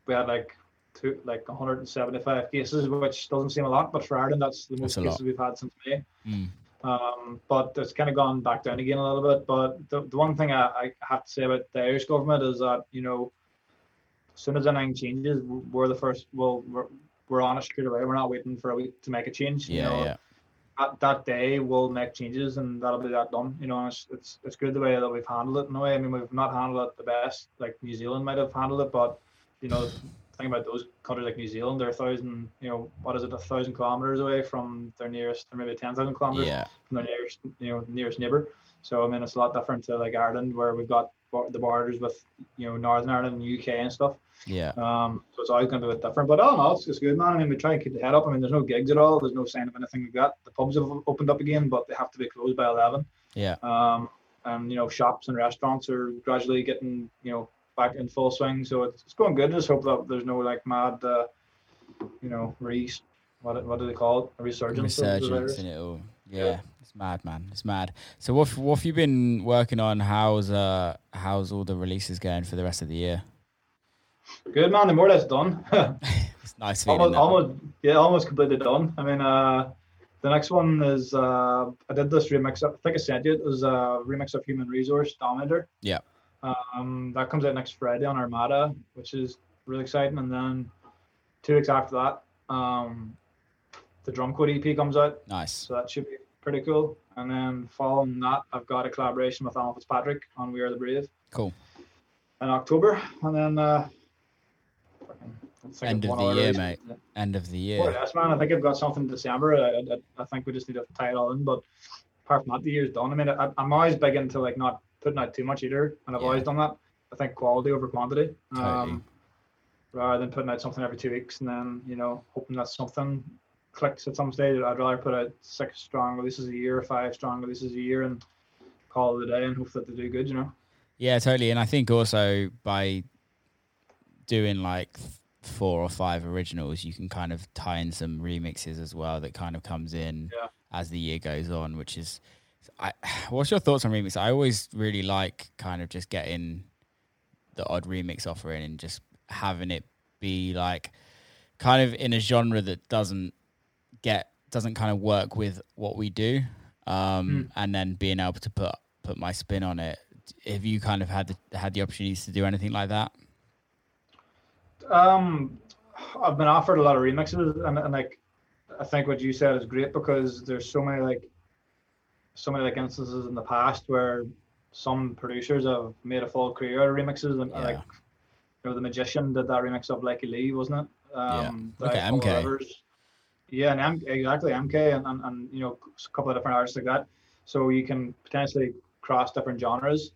we had like two, like 175 cases, which doesn't seem a lot, but for Ireland, that's the most
That's a lot.
cases we've had since May.
mm.
Um, but it's kind of gone back down again a little bit. But the, the one thing I, I have to say about the Irish government is that, you know, as soon as anything changes, we're the first, well, we're, we're on it straight away. We're not waiting for a week to make a change. you
yeah
know.
yeah
That, that day we'll make changes and that'll be that done. You know, it's, it's, it's good the way that we've handled it in a way. I mean, we've not handled it the best, like New Zealand might have handled it, but, you know, think about those countries like New Zealand, they're a thousand, you know, what is it, a thousand kilometers away from their nearest, or maybe 10,000 kilometers
yeah
from their nearest, you know, nearest neighbour. So I mean, it's a lot different to like Ireland, where we've got the borders with, you know, Northern Ireland and UK and stuff.
yeah
Um, so it's always going to be a bit different. But oh no, it's just good, man. I mean, we try and keep the head up. I mean, there's no gigs at all. There's no sign of anything like that. The pubs have opened up again, but they have to be closed by eleven.
yeah
Um, and you know, shops and restaurants are gradually getting, you know, back in full swing. So it's, it's going good. Just hope that there's no like mad, uh, you know, re what what do they call it? A resurgence.
resurgence and it all. Yeah,
Yeah.
it's mad, man. It's mad. So what what have you been working on? How's uh how's all the releases going for the rest of the year?
Good man. The more that's done. (laughs)
It's nice
almost,
that.
almost, yeah, almost completely done. I mean, uh, the next one is uh, I did this remix. I think I sent you. It was a remix of Human Resource Dominator.
Yeah.
Um, that comes out next Friday on Armada, which is really exciting. And then two weeks after that, um, the Drum Code EP comes out,
Nice.
so that should be pretty cool. And then following that, I've got a collaboration with Alan Fitzpatrick on We Are the Brave
Cool.
in October, and then. Uh, fucking- I think
End of the year, mate. End of the year.
less, man. I think I've got something in December. I, I, I think we just need to tie it all in. But apart from that, the year's done. I mean, I, I'm always big into like not putting out too much either, and I've
Yeah.
always done that. I think quality over quantity. Um, rather than putting out something every two weeks and then you know hoping that something clicks at some stage. I'd rather put out six strong releases a year, five strong releases a year, and call it a day and hope that they do good. You know.
Yeah, totally. And I think also by doing like four or five originals, you can kind of tie in some remixes as well that kind of comes in
Yeah.
as the year goes on, which is. I, (sighs) what's your thoughts on remix? I always really like kind of just getting the odd remix offering and just having it be like kind of in a genre that doesn't get doesn't kind of work with what we do um
Mm.
and then being able to put put my spin on it have you kind of had the had the opportunities to do anything like that
Um, I've been offered a lot of remixes, and, and like, I think what you said is great because there's so many like, so many like instances in the past where some producers have made a full career out of remixes, and
Yeah.
like, you know, the magician did that remix of Lykke Li, wasn't it? Um, by
at MK.
Rivers. Yeah, and M- exactly MK, and, and and you know, a couple of different artists like that. So you can potentially cross different genres.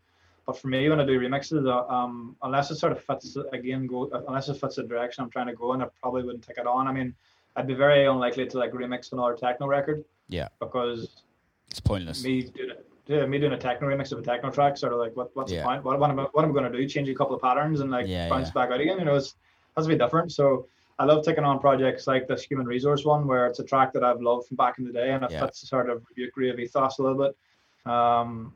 But for me, when I do remixes, uh, um, unless it sort of fits again, go unless it fits the direction I'm trying to go in, I probably wouldn't take it on. I mean, I'd be very unlikely to like remix another techno record.
Yeah.
Because
it's pointless
me doing it, yeah, me doing a techno remix of a techno track, sort of like what what's
Yeah.
the point? What, what am I what am I going to do? Change a couple of patterns and like
Yeah,
bounce
yeah.
back out again? You know, it's has to be different. So. I love taking on projects like this human resource one, where it's a track that I've loved from back in the day, and it
Yeah.
fits sort of Rebuke Rave ethos a little bit. Um,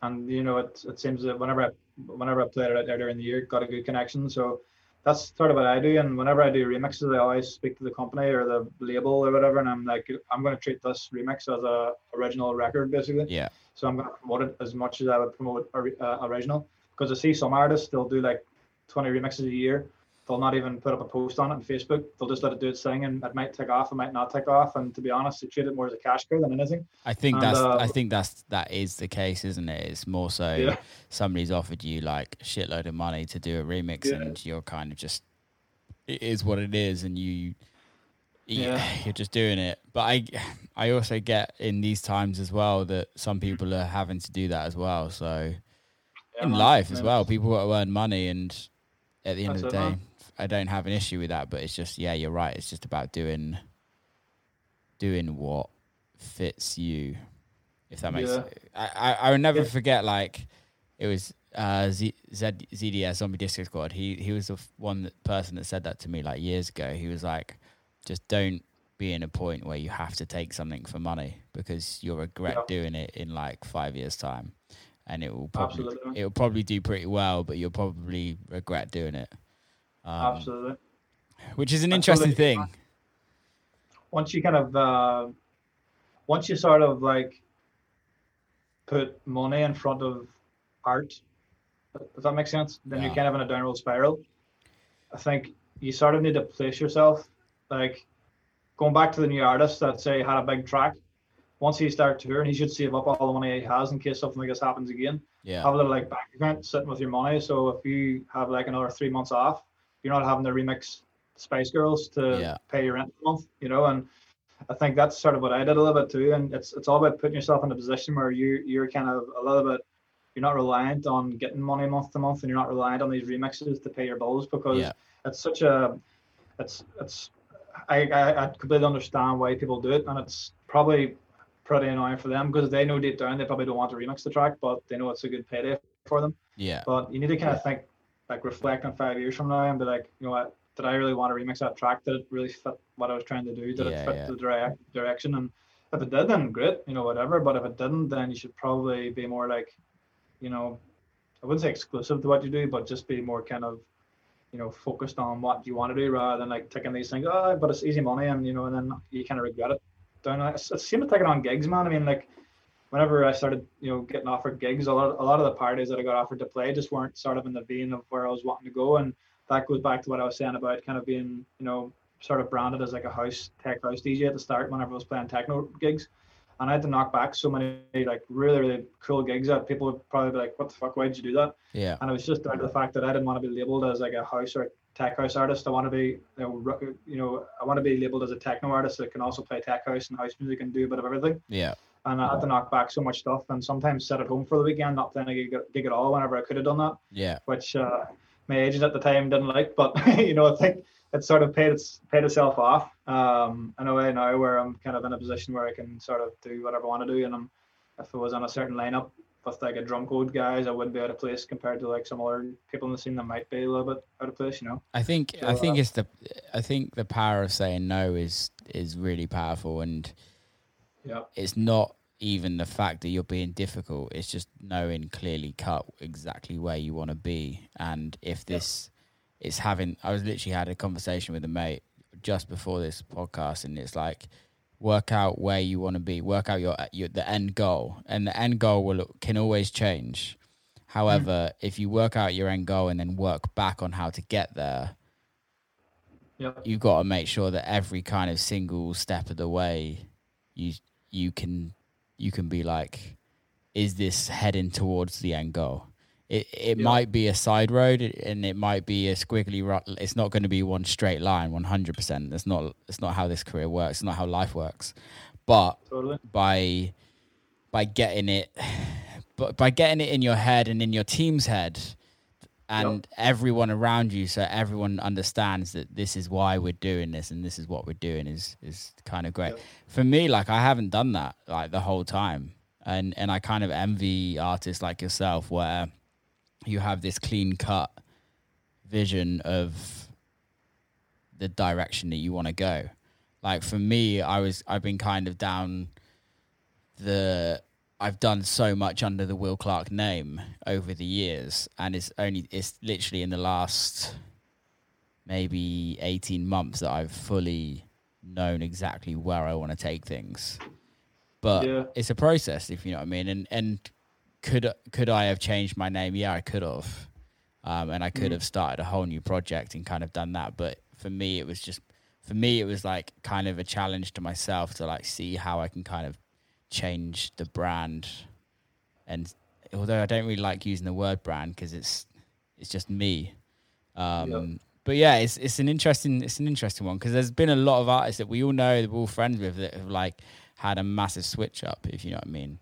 and you know, it it seems that whenever I whenever I played it out there during the year, got a good connection. So that's sort of what I do. And whenever I do remixes, I always speak to the company or the label or whatever, and I'm like, I'm going to treat this remix as a original record, basically.
yeah
So I'm going to promote it as much as I would promote a, uh, original. Because I see some artists, they'll do like 20 remixes a year. They'll not even put up a post on it on Facebook. They'll just let it do its thing, and it might take off, it might not take off. And to be honest, they treat it more as a cash cow than anything.
i think
And,
that's
uh,
i think that's that is the case isn't it it's more so
Yeah.
somebody's offered you like shitload of money to do a remix
Yeah.
and you're kind of just it is what it is and you yeah.
Yeah. (sighs)
you're just doing it but i i also get in these times as well that some people are having to do that as well so in life as well people want to earn money and at the end
That's
of the day
man.
I don't have an issue with that but it's just yeah you're right it's just about doing doing what fits you if that makes
Yeah.
I, I i will never
Yeah.
forget like it was uh Z, Z, ZDS Zombie Disco Squad. He he was the one that, person that said that to me like years ago. He was like, just don't be in a point where you have to take something for money because you'll regret
Yeah.
doing it in like five years time, and it will probably
Absolutely.
it will probably do pretty well, but you'll probably regret doing it. Um,
Absolutely.
which is an
That's
interesting thing.
once you kind of uh, once you sort of like put money in front of art does that make sense then
Yeah.
you're kind of in a downward spiral i think you sort of need to place yourself like going back to the new artist that say had a big track once he starts touring he should save up all the money he has in case something like this happens again
Yeah,
have a little like bank account sitting with your money. So if you have like another three months off, you're not having to remix Spice Girls to
Yeah.
pay your rent a month, you know. And I think that's sort of what I did a little bit too. And it's it's all about putting yourself in a position where you you're kind of a little bit you're not reliant on getting money month to month, and you're not reliant on these remixes to pay your bills because
Yeah.
it's such a it's it's I, I I completely understand why people do it, and it's probably pretty annoying for them because they know deep down they probably don't want to remix the track, but they know it's a good payday for them.
yeah,
But you need to kind of think, like, reflect on five years from now and be like, you know what, did I really want to remix that track? Did it really fit what I was trying to do? Did
Yeah,
it fit
yeah.
the direct direction? And if it did, then great, you know, whatever. But if it didn't, then you should probably be more like, you know, I wouldn't say exclusive to what you do, but just be more kind of, you know, focused on what you want to do rather than like taking these things, oh, but it's easy money, and you know, and then you kind of regret it. Down, it's, it's same with taking on gigs, man. I mean, like, whenever I started, you know, getting offered gigs, a lot, a lot of the parties that I got offered to play just weren't sort of in the vein of where I was wanting to go, and that goes back to what I was saying about kind of being, you know, sort of branded as like a house tech house DJ at the start whenever I was playing techno gigs, and I had to knock back so many like really really cool gigs that people would probably be like, "What the fuck? Why did you do that?"
yeah,
And it was just down to the fact that I didn't want to be labeled as like a house or tech house artist. I want to be, you know, you know, I want to be labeled as a techno artist that can also play tech house and house music and do a bit of everything
yeah,
and I had to knock back so much stuff and sometimes sit at home for the weekend, not playing a gig, at all whenever I could have done that,
yeah,
which uh, my agent at the time didn't like. But (laughs) you know, I think it sort of paid its paid itself off. Um, in a way now where I'm kind of in a position where I can sort of do whatever I want to do, and I'm if I was on a certain lineup with like a drum code guys, I wouldn't be out of place compared to like some other people in the scene that might be a little bit out of place. You know.
I think
So,
I think
uh,
it's the I think the power of saying no is is really powerful, and
Yeah.
it's not even the fact that you're being difficult. It's just knowing clearly cut exactly where you want to be, and if this is having. I was literally had a conversation with a mate just before this podcast, and it's like work out where you want to be, work out your your the end goal, and the end goal will can always change. However, mm. if you work out your end goal and then work back on how to get there,
Yep.
you've got to make sure that every kind of single step of the way you you can you can be like is this heading towards the end goal it it
Yeah.
might be a side road and it might be a squiggly it's not going to be one straight line 100% that's not that's not how this career works it's not how life works but
Totally.
by by getting it (sighs) but by getting it in your head and in your team's head and everyone around you so everyone understands that this is why we're doing this and this is what we're doing is is kind of great.
Yep.
for me like i haven't done that like the whole time. And and i kind of envy artists like yourself where you have this clean cut vision of the direction that you want to go. Like for me i was i've been kind of down the I've done so much under the Will Clark name over the years, and it's only it's literally in the last maybe eighteen months that I've fully known exactly where I want to take things. But
Yeah.
it's a process, if you know what I mean. And and could could I have changed my name? Yeah, I could have, um, and I could
Mhm.
have started a whole new project and kind of done that. But for me, it was just for me it was like kind of a challenge to myself to like see how I can kind of change the brand. And although I don't really like using the word brand because it's it's just me. Um
Yep.
but yeah it's it's an interesting it's an interesting one because there's been a lot of artists that we all know that we're all friends with that have like had a massive switch up if you know what I mean.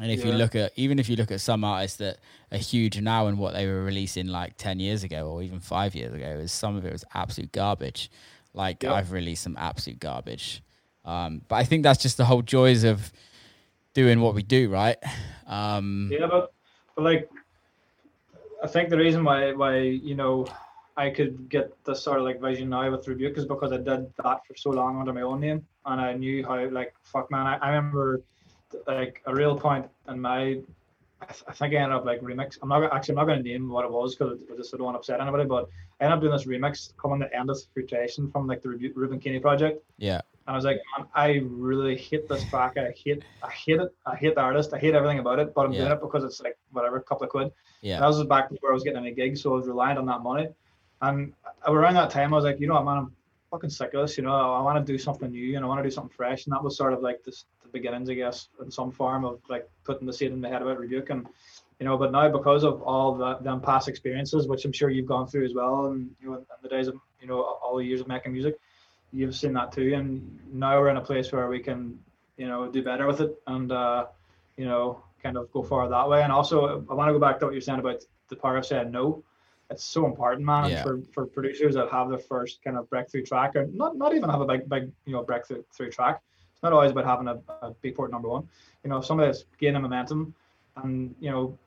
And if you look at even if you look at some artists that are huge now and what they were releasing like 10 years ago or even 5 years ago is some of it was absolute garbage. Like
Yep.
I've released some absolute garbage um, but I think that's just the whole joys of doing what we do, right? Um,
Yeah, but but like, I think the reason why why you know I could get this sort of like vision now with Rebuke is because I did that for so long under my own name, and I knew how like fuck man. I, I remember like a real point in my. I, th- I think I ended up like remix. I'm not actually I'm not going to name what it was because I just don't want to upset anybody. But I ended up doing this remix coming to end of filtration from like the Reuben Keeney project.
yeah,
And I was like, man, I really hate this track. I hate, I hate it. I hate the artist. I hate everything about it. But I'm doing it because it's like whatever, a couple of quid. And
yeah,
that was back before I was getting any gigs, so I was reliant on that money. And around that time, I was like, you know what, man, I'm fucking sick of this. You know, I, want to do something new and I want to do something fresh. And that was sort of like this, the beginnings, I guess, in some form of like putting the seed in the head about rebuke. And you know, but now because of all the them past experiences, which I'm sure you've gone through as well, and you know, in the days of you know all the years of making music, you've seen that too. And now we're in a place where we can, you know, do better with it and uh, you know, kind of go far that way. And also, I want to go back to what you're saying about the power of saying no. It's so important, man,
Yeah.
for, for producers that have their first kind of breakthrough track, or not not even have a big big you know breakthrough through track. It's not always about having a, a port number one. You know, somebody that's gaining momentum, and you know,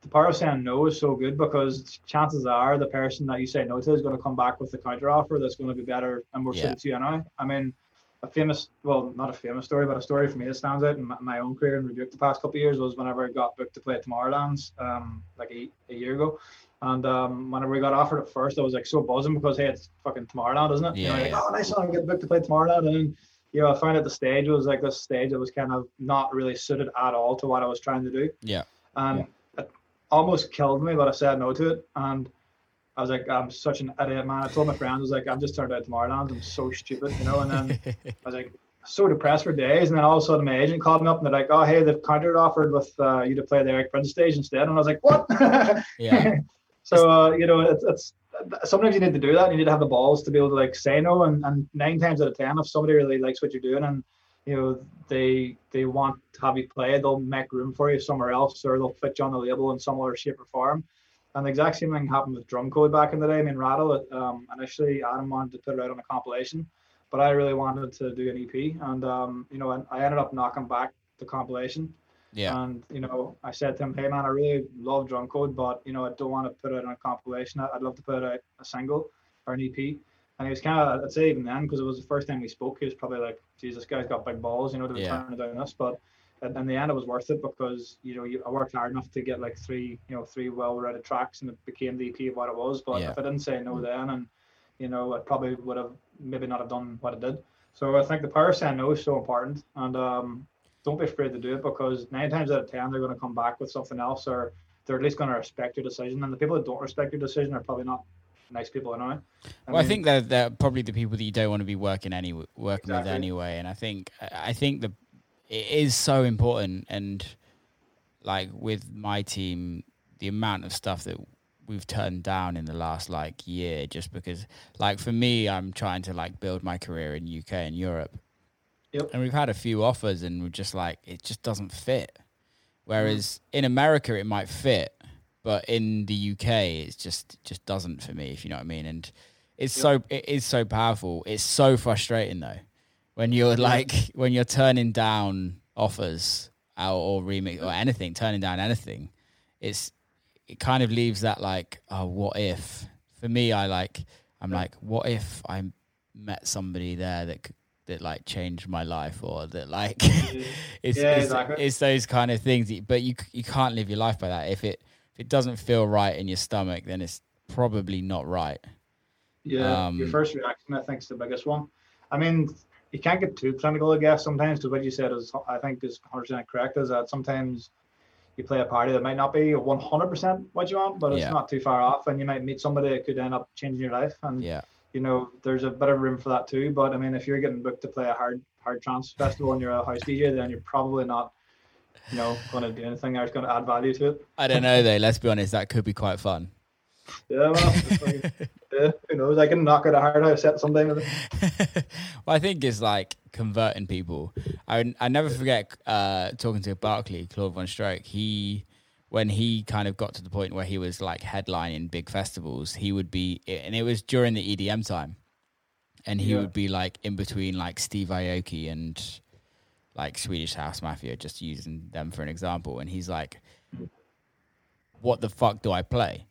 the power of saying no is so good because chances are the person that you say no to is going to come back with the counter offer that's going to be better and more
Yeah.
suited to you anyway. I mean, a famous, well, not a famous story, but a story for me that stands out in my, own career in Rebuke the past couple of years was whenever I got booked to play at Tomorrowlands, um, like a, a year ago. And um, whenever we got offered at first, I was like so buzzing because hey, it's fucking Tomorrowland, isn't it? You know,
Yeah,
like,
yeah.
oh, nice one, I get booked to play Tomorrowland, and then you know, I found out the stage was like this stage that was kind of not really suited at all to what I was trying to do
yeah,
and it almost killed me, but I said no to it. And I was like, I'm such an idiot, man. I told my friends, I was like, I'm just turned out Tomorrowland. I'm so stupid, you know. And then (laughs) I was like, so depressed for days. And then all of a sudden, my agent called me up and they're like, oh, hey, they've counter offered with uh, you to play the Eric Prydz stage instead. And I was like, what? (laughs)
yeah,
so uh, you know, it's, it's sometimes you need to do that. You need to have the balls to be able to like say no. And, and nine times out of ten, if somebody really likes what you're doing and you know they they want to have you play, they'll make room for you somewhere else, or they'll fit you on the label in some other shape or form. And the exact same thing happened with Drum Code back in the day. I mean, Rattle. Um, initially, Adam wanted to put it out on a compilation, but I really wanted to do an EP, and um, you know, and I ended up knocking back the compilation
Yeah.
And you know, I said to him, "Hey man, I really love Drum Code, but you know, I don't want to put it on a compilation. I'd love to put out a single or an EP." And he was kind of, I'd say even then, because it was the first time we spoke, he was probably like, "Jesus, this guy's got big balls," you know, to be
Yeah.
turning down this. But in the end, it was worth it because you know, I worked hard enough to get like three, you know, three well-rounded tracks, and it became the EP of what it was. But
Yeah.
if I didn't say no then, and you know, I probably would have maybe not have done what I did. So I think the power of saying no is so important, and um, don't be afraid to do it because nine times out of ten they're going to come back with something else, or they're at least going to respect your decision. And the people that don't respect your decision are probably not nice people anyway.
well, I think they're, they're probably the people that you don't want to be working any working with anyway. And I think I think the it is so important. And like with my team, the amount of stuff that we've turned down in the last like year, just because like for me, I'm trying to like build my career in UK and Europe.
Yep.
And we've had a few offers, and we're just like it just doesn't fit. Whereas
Mm-hmm.
in America, it might fit, but in the UK, it's just just doesn't for me. If you know what I mean, and it's
Yep.
so it is so powerful. It's so frustrating though when you're like when you're turning down offers out or remix or anything, turning down anything. It's it kind of leaves that like oh what if for me I like I'm like what if I met somebody there that c- that like changed my life or that like (laughs) it's
Yeah,
it's,
exactly.
it's those kind of things but you you can't live your life by that if it if it doesn't feel right in your stomach then it's probably not right
Yeah,
Um,
your first reaction, I think, is the biggest one. I mean, you can't get too clinical, I guess, sometimes, because what you said is, I think, is 100% correct, is that sometimes you play a party that might not be 100% what you want, but it's
Yeah.
not too far off, and you might meet somebody that could end up changing your life. And,
yeah
you know, there's a bit of room for that too. But, I mean, if you're getting booked to play a hard, hard trance festival and you're a house DJ, then you're probably not, you know, going to do anything that's going to add value to it.
I don't know though let's be honest that could be quite fun
Yeah, well, like, (laughs) yeah, who knows? I can knock out a hard house set sometime. with it.
well, I think it's like converting people. I I never forget uh, talking to Barclay, Claude Von Stroke. He when he kind of got to the point where he was like headlining big festivals, he would be, and it was during the EDM time, and he
Yeah.
would be like in between like Steve Aoki and like Swedish House Mafia, just using them for an example. And he's like, "What the fuck do I play?"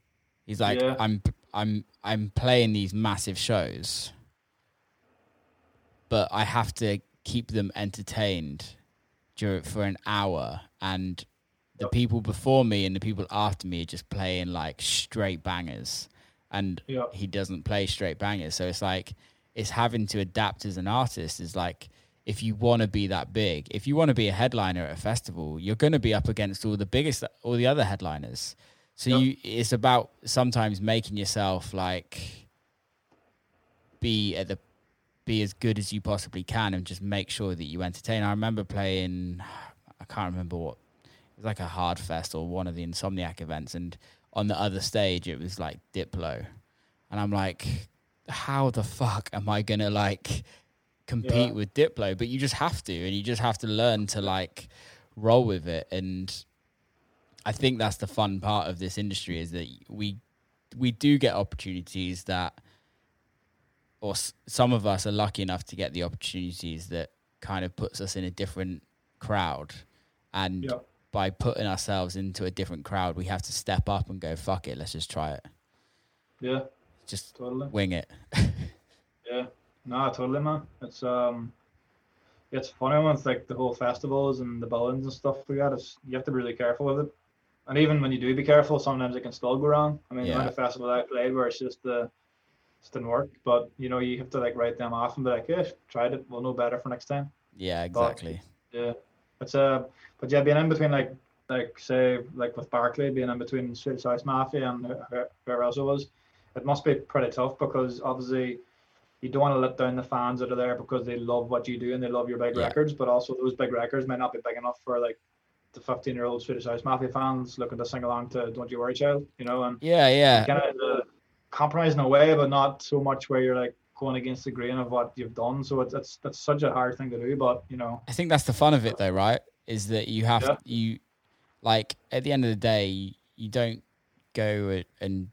He's like,
Yeah.
"I'm I'm I'm playing these massive shows." but I have to keep them entertained dur- for an hour. And the people before me and the people after me are just playing like straight bangers. And
Yeah.
he doesn't play straight bangers. So it's like, it's having to adapt as an artist is like, if you want to be that big, if you want to be a headliner at a festival, you're going to be up against all the biggest, all the other headliners. So
Yep.
you, it's about sometimes making yourself like be at the be as good as you possibly can and just make sure that you entertain. I remember playing, I can't remember what, was like a hard fest or one of the Insomniac events. And on the other stage, it was like Diplo. And I'm like, how the fuck am I going to like compete
Yeah.
with Diplo? But you just have to, and you just have to learn to like roll with it. And I think that's the fun part of this industry is that we, we do get opportunities that or s- some of us are lucky enough to get the opportunities that kind of puts us in a different crowd and
Yeah.
By putting ourselves into a different crowd we have to step up and go fuck it let's just try it
Yeah,
just
totally.
wing it (laughs)
Yeah, no, totally, man. It's um, it's funny with like the whole festivals and the buildings and stuff like that. It's you have to be really careful with it, and even when you do be careful, sometimes it can still go wrong. I mean,
Yeah.
the festival I played where it's just the just didn't work, but you know you have to like write them off and be like, yeah, tried it, we'll know better for next time.
yeah exactly
Yeah, it's uh, but yeah, being in between like like say like with Barclay being in between Swedish House Mafia and who- who- whoever else it was, it must be pretty tough because obviously you don't want to let down the fans that are there because they love what you do and they love your big
Yeah.
records, but also those big records might not be big enough for like the 15 year old Swedish House Mafia fans looking to sing along to Don't You Worry Child, you know, and
yeah yeah
kind of uh, compromise in a way, but not so much where you're like going against the grain of what you've done. So it's it's, it's such a hard thing to do, but you know,
i think that's the fun of it though right is that you have
Yeah.
you like at the end of the day you don't go and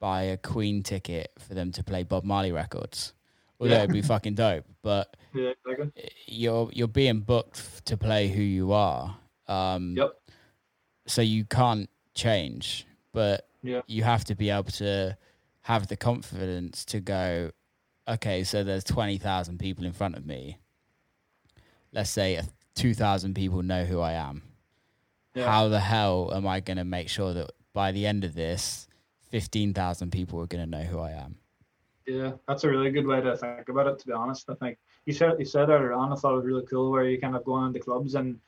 buy a queen ticket for them to play bob marley records although
Yeah.
it'd be fucking dope but (laughs)
yeah, exactly.
you're you're being booked to play who you are Um,
Yep.
So you can't change, but
Yeah.
you have to be able to have the confidence to go, okay, so there's 20,000 people in front of me. Let's say 2,000 people know who I am.
Yeah.
How the hell am I going to make sure that by the end of this, 15,000 people are going to know who I am?
Yeah, that's a really good way to think about it. To be honest, I think you said you said earlier on. I thought it was really cool where you kind of go into clubs and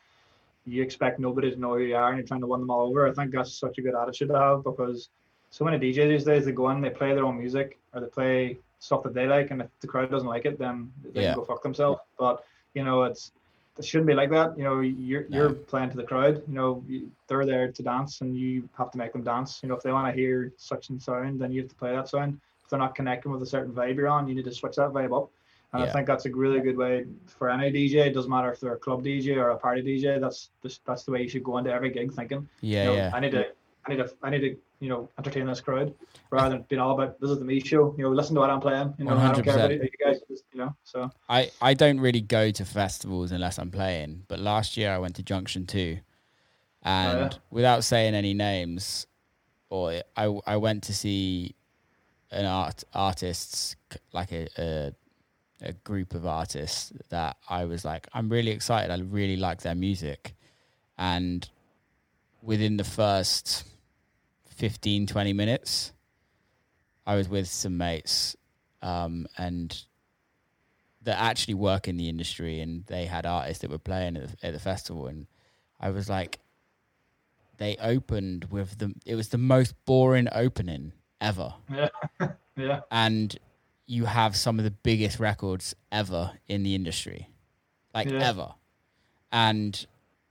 you expect nobody to know who you are and you're trying to win them all over. I think that's such a good attitude to have because so many DJs these days they go in, they play their own music or they play stuff that they like, and if the crowd doesn't like it, then they
Yeah.
can go fuck themselves. But you know, it's it shouldn't be like that. You know, you're
No.
you're playing to the crowd. You know, you, they're there to dance, and you have to make them dance. You know, if they want to hear such and sound, then you have to play that sound. If they're not connecting with a certain vibe you're on, you need to switch that vibe up. And
Yeah.
I think that's a really good way for any DJ. It doesn't matter if they're a club DJ or a party DJ. That's just, that's the way you should go into every gig thinking.
Yeah,
you know,
yeah.
I need to, I need to, I need to, you know, entertain this crowd rather than being all about this is the me show. You know, listen to what I'm playing. You know, I don't care
100%.
about. You guys, just, you know. So
I, I don't really go to festivals unless I'm playing. But last year I went to Junction 2. And oh,
yeah?
without saying any names, or I, I went to see an art artists like a, a a group of artists that I was like I'm really excited. I really like their music, and within the first 15, 20 minutes, I was with some mates, um, and that actually work in the industry, and they had artists that were playing at the, at the festival, and I was like, they opened with the. It was the most boring opening ever,
yeah, (laughs) yeah.
and you have some of the biggest records ever in the industry, like
Yeah.
ever, and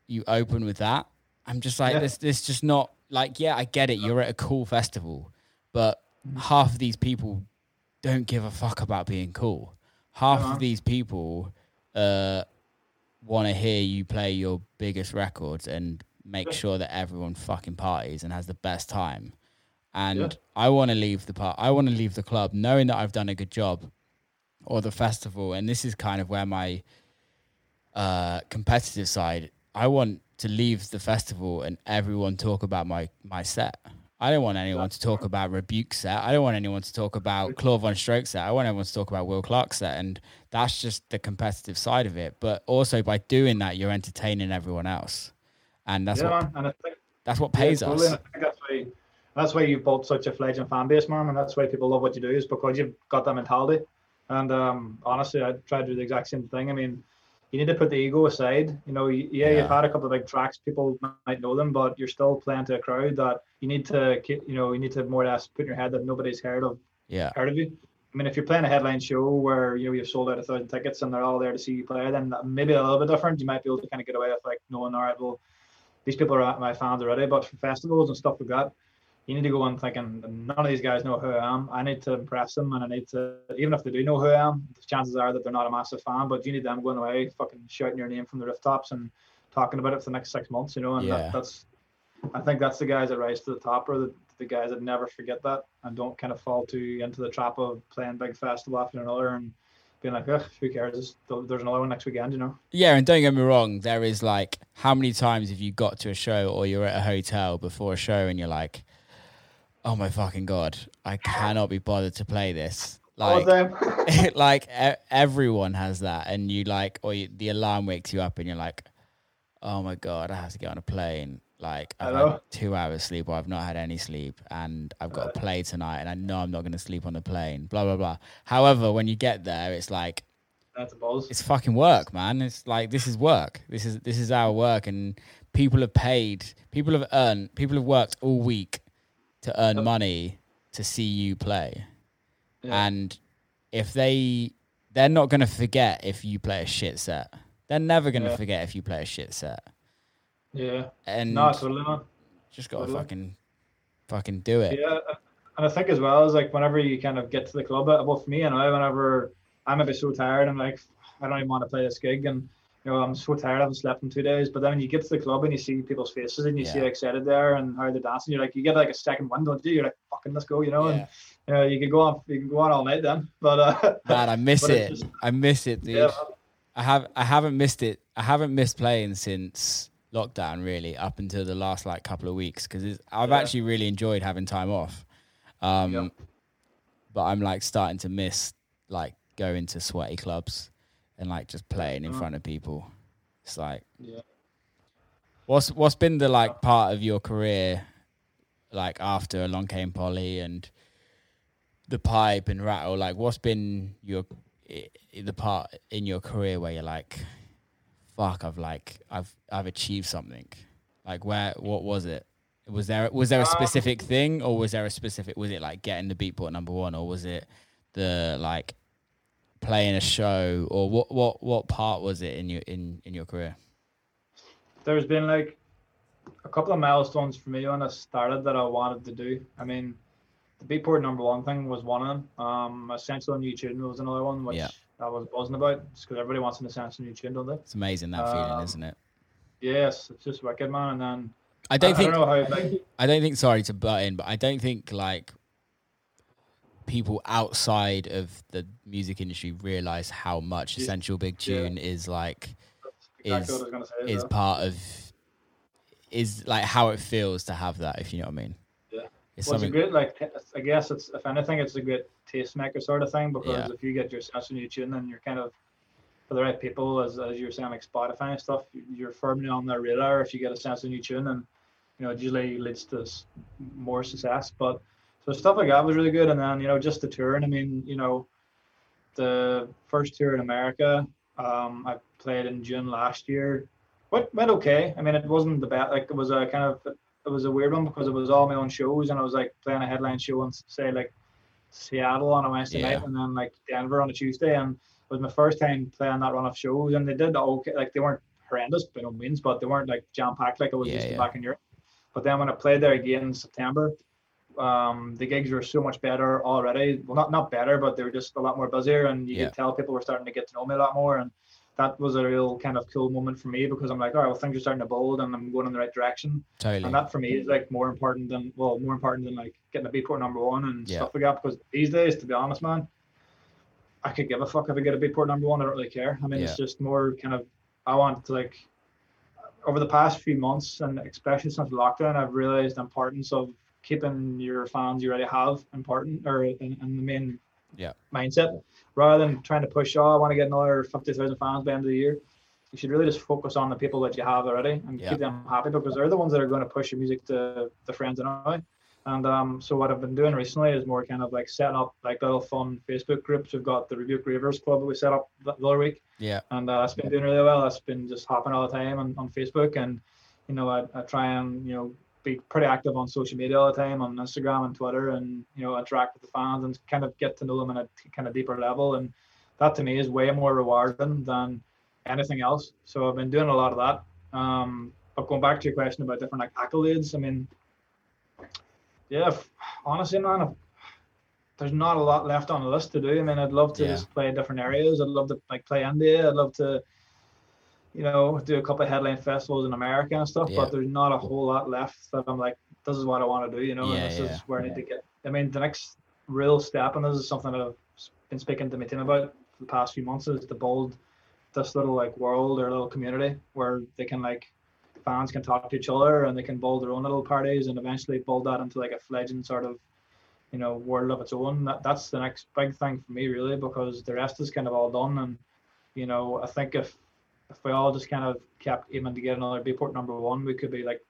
you open with that. I'm just like
Yeah.
this. This just not like yeah. I get it. You're at a cool festival, but half of these people don't give a fuck about being cool. Half
Uh-huh.
of these people uh, want to hear you play your biggest records and make sure that everyone fucking parties and has the best time. And
Yeah.
I want to leave the part. I want to leave the club knowing that I've done a good job, or the festival. And this is kind of where my uh, competitive side. I want to leave the festival and everyone talk about my my set. I don't want anyone to talk about Rebuke set. I don't want anyone to talk about Claude Von Stroke set. I want everyone to talk about Will Clark set. And that's just the competitive side of it. But also by doing that, you're entertaining everyone else. And that's
yeah,
what.
And I think
that's what pays
yeah, totally.
us.
And I think that's why that's why you've built such a fledgling fan base, man, and that's why people love what you do is because you've got that mentality. And um, honestly, I try to do the exact same thing. I mean, you need to put the ego aside. You know, yeah,
Yeah.
you've had a couple of big tracks, people might know them, but you're still playing to a crowd that you need to, keep- you know, you need to more or less put in your head that nobody's heard of
Yeah.
heard of you. I mean, if you're playing a headline show where you know you've sold out a thousand tickets and they're all there to see you play, then maybe a little bit different. You might be able to kind of get away with like knowing, all right, well, these people are my fans already. But for festivals and stuff like that, you need to go in thinking none of these guys know who I am. I need to impress them, and I need to even if they do know who I am, the chances are that they're not a massive fan. But you need them going away, fucking shouting your name from the rooftops and talking about it for the next six months. You know, and
Yeah.
that, that's I think that's the guys that rise to the top, or the, the guys that never forget that and don't kind of fall too into the trap of playing big festival after another and being like, Ugh, who cares? There's there's another one next weekend, you know.
Yeah, and don't get me wrong, there is like how many times have you got to a show or you're at a hotel before a show and you're like, Oh my fucking god, I cannot be bothered to play this. Like (laughs) (laughs) like e- everyone has that and you like or you, the alarm wakes you up and you're like, Oh my god, I have to get on a plane. Like I've
Hello?
had two hours sleep or I've not had any sleep and I've got to play tonight and I know I'm not gonna sleep on the plane, blah blah blah. However, when you get there it's like
That's
it's fucking work, man. It's like this is work. This is this is our work, and people have paid. People have earned. People have worked all week to earn
Yep.
money to see you play,
Yeah.
and if they they're not gonna forget if you play a shit set. They're never gonna
Yeah.
forget if you play a shit set,
yeah.
and
No, totally man.
just gotta
totally.
fucking fucking do it.
Yeah, and I think as well is like whenever you kind of get to the club, uh, well, for me and I, whenever I'm maybe so tired, I'm like, I don't even want to play this gig, and you know, I'm so tired, I haven't slept in two days. But then when you get to the club and you see people's faces and you see
Yeah.
how excited they are and how they're dancing, you're like, you get like a second wind, don't you? You're like, fucking, let's go, you know.
Yeah.
And you know, you could go on, you can go on all night then. But uh, (laughs)
Man, I miss it.
just-
I miss it, dude.
yeah,
I have I haven't missed it. I haven't missed playing since lockdown really up until the last like couple of weeks because I've
Yeah.
actually really enjoyed having time off. Um,
Yep.
But I'm like starting to miss like going to sweaty clubs and like just playing in
Uh.
front of people. It's like
Yeah.
what's what's been the like part of your career like after Along Came Polly and the pipe and rattle like what's been your the part in your career where you're like fuck I've like I've I've achieved something like where what was it was there was there a
Um,
specific thing or was there a specific was it like getting the beatport number one or was it the like playing a show or what what what part was it in your in in your career
there's been like a couple of milestones for me when I started that I wanted to do. I mean, the Beatport number one thing was one of them. Um, Essential New Tune was another one, which
Yeah.
I was buzzing about, because everybody wants an Essential New Tune, don't they?
it's amazing that feeling
Um,
isn't it
Yes, it's just wicked, man. And then
I don't
I,
think
I don't know how. Like,
I don't think sorry to butt in, but I don't think like people outside of the music industry realize how much
Yeah.
essential big
Yeah.
tune is like
exactly
is-
what I was gonna say.
is
though.
part of is like how it feels to have that if you know what I mean.
Yeah.
It's
Well, it's a good like I guess it's if anything it's a good tastemaker sort of thing because
Yeah.
if you get your Essential New Tune and you're kind of for the right people as as you're saying like Spotify and stuff you're firmly on their radar if you get a Essential New Tune and you know it usually leads to more success but so stuff like that was really good. And then you know just the touring I mean you know the first tour in America um I played in June last year. Went went okay. I mean it wasn't the best like it was a kind of it was a weird one because it was all my own shows. And I was like playing a headline show on say like Seattle on a Wednesday
Yeah.
night and then like Denver on a Tuesday. And it was my first time playing that run of shows. And they did okay like they weren't horrendous by no means but they weren't like jam packed like I was
Yeah, yeah.
back in Europe. But then when I played there again in September, um, the gigs were so much better already. Well, not not better, but they were just a lot more busier, and you
Yeah.
could tell people were starting to get to know me a lot more. And that was a real kind of cool moment for me because I'm like, all right, well, things are starting to build, and I'm going in the right direction.
totally.
And that for me is like more important than well, more important than like getting a Beatport number one and
Yeah.
stuff like that. Because these days, to be honest, man, I could give a fuck if I get a Beatport number one. I don't really care. I mean,
Yeah.
it's just more kind of I want to like over the past few months and especially since lockdown, I've realized the importance of keeping your fans you already have important or in, in the main
Yeah.
mindset rather than trying to push. Oh, I want to get another fifty thousand fans by the end of the year you should really just focus on the people that you have already and
Yeah.
keep them happy because they're the ones that are going to push your music to the friends anyway. And um, so what I've been doing recently is more kind of like setting up like little fun Facebook groups. We've got the Rebuke Ravers Club that we set up the the other week,
yeah.
and uh, that's been doing really well. That's been just hopping all the time on, on Facebook, and you know I, I try and you know be pretty active on social media all the time on Instagram and Twitter, and you know interact with the fans and kind of get to know them on a t- kind of deeper level. And that to me is way more rewarding than anything else. So I've been doing a lot of that. Um, but going back to your question about different like accolades, I mean, yeah, f- honestly, man, if- there's not a lot left on the list to do. I mean, I'd love to
Yeah.
just play different areas. I'd love to like play India. I'd love to, you know, do a couple of headline festivals in America and stuff.
Yeah.
But there's not a whole lot left that I'm like, this is what I want to do. You know,
Yeah,
and this
yeah.
is where I need to get. I mean, the next real step, and this is something that I've been speaking to my team about for the past few months, is to build this little like world or little community where they can like fans can talk to each other and they can build their own little parties and eventually build that into like a fledgling sort of you know world of its own that, that's the next big thing for me really because the rest is kind of all done and you know i think if if we all just kind of kept aiming to get another Beatport number one we could be like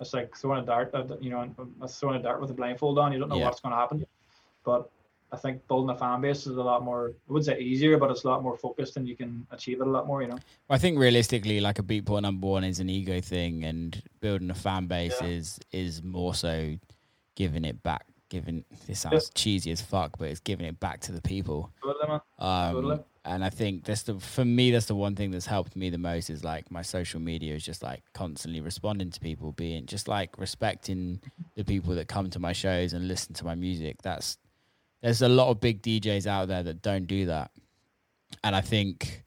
it's like throwing a dart you know throwing a dart with a blindfold on you don't know
Yeah.
what's going to happen but I think building a fan base is a lot more I wouldn't say easier but it's a lot more focused and you can achieve it a lot more you know
I think realistically, like a beatport number one is an ego thing, and building a fan base
Yeah.
is is more so giving it back. Giving this sounds cheesy as fuck, but it's giving it back to the people.
Totally, man.
Um,
Totally.
And I think that's the for me that's the one thing that's helped me the most is like my social media is just like constantly responding to people, being just like respecting the people that come to my shows and listen to my music. That's there's a lot of big DJs out there that don't do that, and I think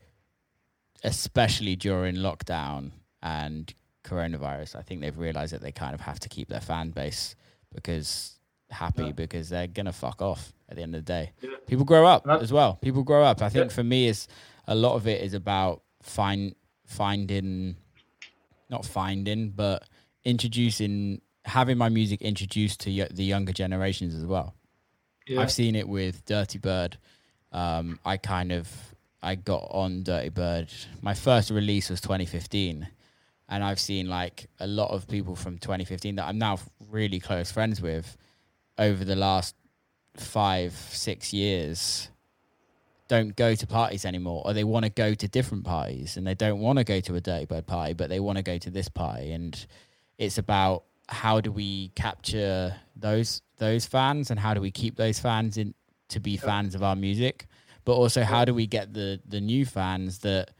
especially during lockdown and coronavirus, I think they've realized that they kind of have to keep their fan base because happy
Yeah.
because they're gonna fuck off at the end of the day.
Yeah.
People grow up as well. People grow up. I think
Yeah.
for me, is a lot of it is about find finding not finding, but introducing having my music introduced to y- the younger generations as well.
Yeah.
I've seen it with Dirtybird. Um, I kind of I got on Dirtybird. My first release was 2015, and I've seen like a lot of people from 2015 that I'm now really close friends with over the last five six years don't go to parties anymore or they want to go to different parties and they don't want to go to a Dirtybird party but they want to go to this party and it's about how do we capture those those fans and how do we keep those fans in to be fans of our music but also how do we get the the new fans that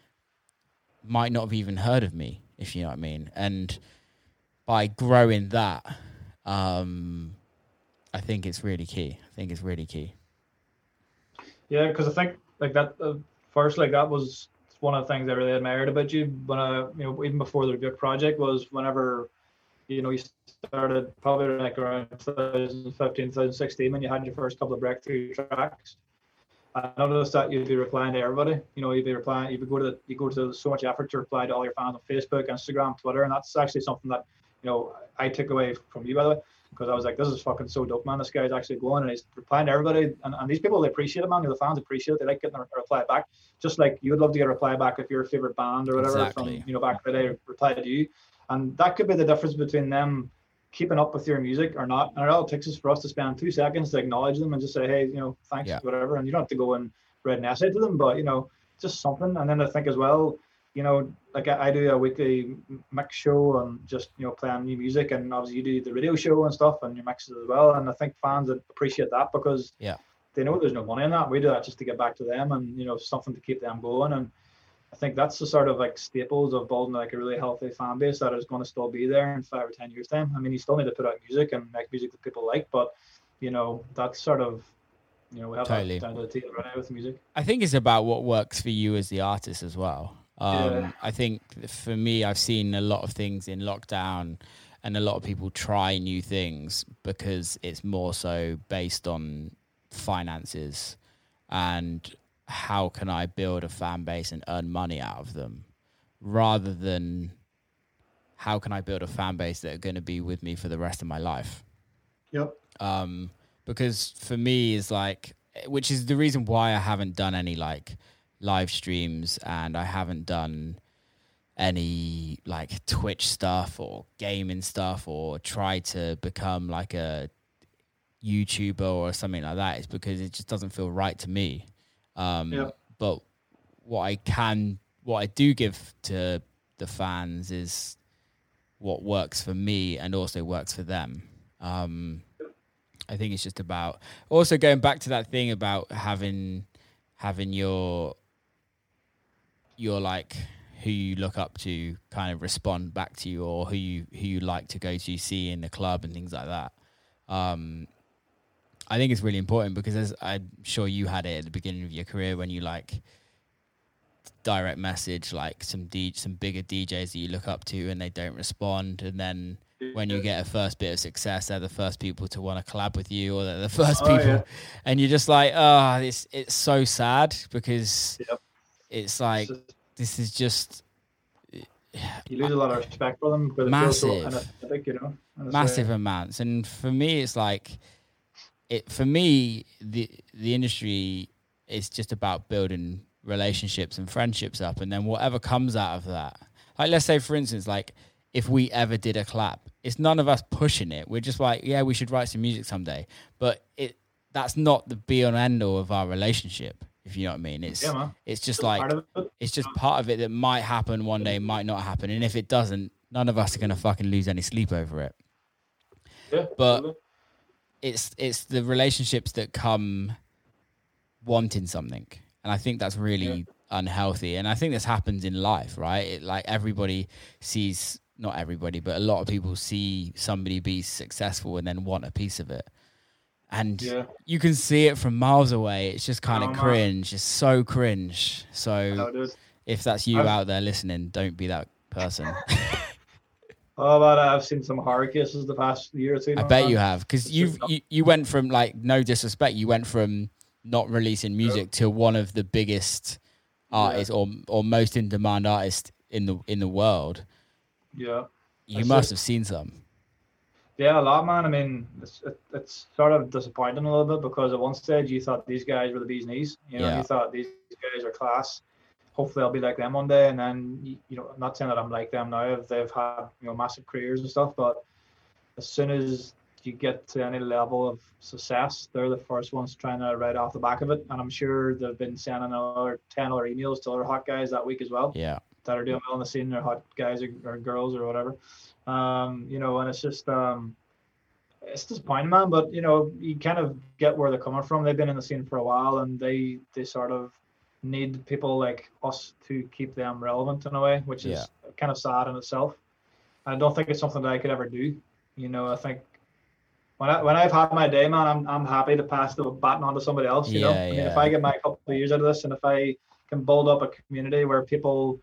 might not have even heard of me if you know what i mean and by growing that um i think it's really key i think it's really key
Yeah, because I think like that uh, first like that was one of the things I really admired about you when I you know even before the Rebuke project was whenever you know you started probably like around 2015 2016 when you had your first couple of breakthrough tracks. I noticed that you'd be replying to everybody. You know, you'd be replying. You'd go to the, you go to so much effort to reply to all your fans on Facebook, Instagram, Twitter, and that's actually something that you know I took away from you by the way because I was like, this is fucking so dope, man. This guy's actually going and he's replying to everybody. And, and these people, they appreciate it, man. The fans appreciate it. They like getting a reply back. Just like you would love to get a reply back if your favorite band or whatever
Exactly.
from, you know, back in the day replied to you. And that could be the difference between them keeping up with your music or not. And it all it takes is for us to spend two seconds to acknowledge them and just say, hey, you know, thanks,
Yeah.
whatever. And you don't have to go and write an essay to them, but, you know, just something. And then I think as well, you know, like I, I do a weekly mix show and just you know playing new music, and obviously you do the radio show and stuff and your mixes as well. And I think fans appreciate that because
Yeah.
they know there's no money in that. We do that just to get back to them and you know something to keep them going. And I think that's the sort of like staples of building like a really healthy fan base that is going to still be there in five or ten years time. I mean, you still need to put out music and make music that people like, but you know that's sort of you know we have
Totally.
that down to the T already with music.
I think it's about what works for you as the artist as well. Um,
Yeah.
I think for me, I've seen a lot of things in lockdown, and a lot of people try new things because it's more so based on finances and how can I build a fan base and earn money out of them, rather than how can I build a fan base that are going to be with me for the rest of my life
Yep.
um, because for me is like, which is the reason why I haven't done any like live streams and I haven't done any like Twitch stuff or gaming stuff or try to become like a YouTuber or something like that is because it just doesn't feel right to me. Um,
Yeah.
But what I can, what I do give to the fans is what works for me and also works for them. Um, I think it's just about also going back to that thing about having having your your like who you look up to kind of respond back to you or who you who you like to go to see in the club and things like that. Um, I think it's really important because as I'm sure you had it at the beginning of your career when you like direct message like some D, some bigger DJs that you look up to and they don't respond and then when you get a first bit of success they're the first people to want to collab with you or they're the (laughs) first
Oh,
people
yeah.
and you're just like oh it's it's so sad because
Yep.
it's like
It's
this is just
you lose a lot of respect for them because feels so
Massive.
you know.
Massive
uh,
amounts. And for me it's like it for me the the industry is just about building relationships and friendships up. And then whatever comes out of that like let's say for instance like if we ever did a clap it's none of us pushing it. We're just like yeah we should write some music someday. But it that's not the be and end all of our relationship if you know what i mean it's
yeah,
it's just
It's
like
it.
it's just part of it that might happen one day, might not happen. And if it doesn't, none of us are going to fucking lose any sleep over it.
Yeah,
but- It's it's the relationships that come wanting something, and I think that's really unhealthy. And I think this happens in life, right? It, like everybody sees, not everybody, but a lot of people see somebody be successful and then want a piece of it. And
yeah,
you can see it from miles away. It's just kind
Oh,
of
man.
cringe. It's so cringe. So if that's you
I've-
out there listening, don't be that person. (laughs) (laughs)
Oh, but I've seen some horror cases the past year or two.
I bet
man.
you have because you've you, you went from like no disrespect, you went from not releasing music to one of the biggest
Yeah.
artists or or most in demand artists in the in the world.
Yeah.
You must have seen some.
Yeah, a lot, man. I mean, it's it, it's sort of disappointing a little bit because at one stage you thought these guys were the bee's knees. You know,
Yeah.
you thought these guys are class. Hopefully, I'll be like them one day. And then, you, know, I'm not saying that I'm like them now. If they've had you know massive careers and stuff, but as soon as you get to any level of success, they're the first ones trying to ride off the back of it. And I'm sure they've been sending another ten other emails to other hot guys that week as well
Yeah.
that are doing well in the scene, they're hot guys or, or girls or whatever. Um, you know, and it's just um, it's disappointing, man. But you know, you kind of get where they're coming from. They've been in the scene for a while, and they they sort of need people like us to keep them relevant in a way, which is kind of sad in itself. I don't think it's something that I could ever do. You know, I think when I when I've had my day, man, I'm I'm happy to pass the baton on to somebody else. You know, I mean,
yeah.
if I get my couple of years out of this, and if I can build up a community where people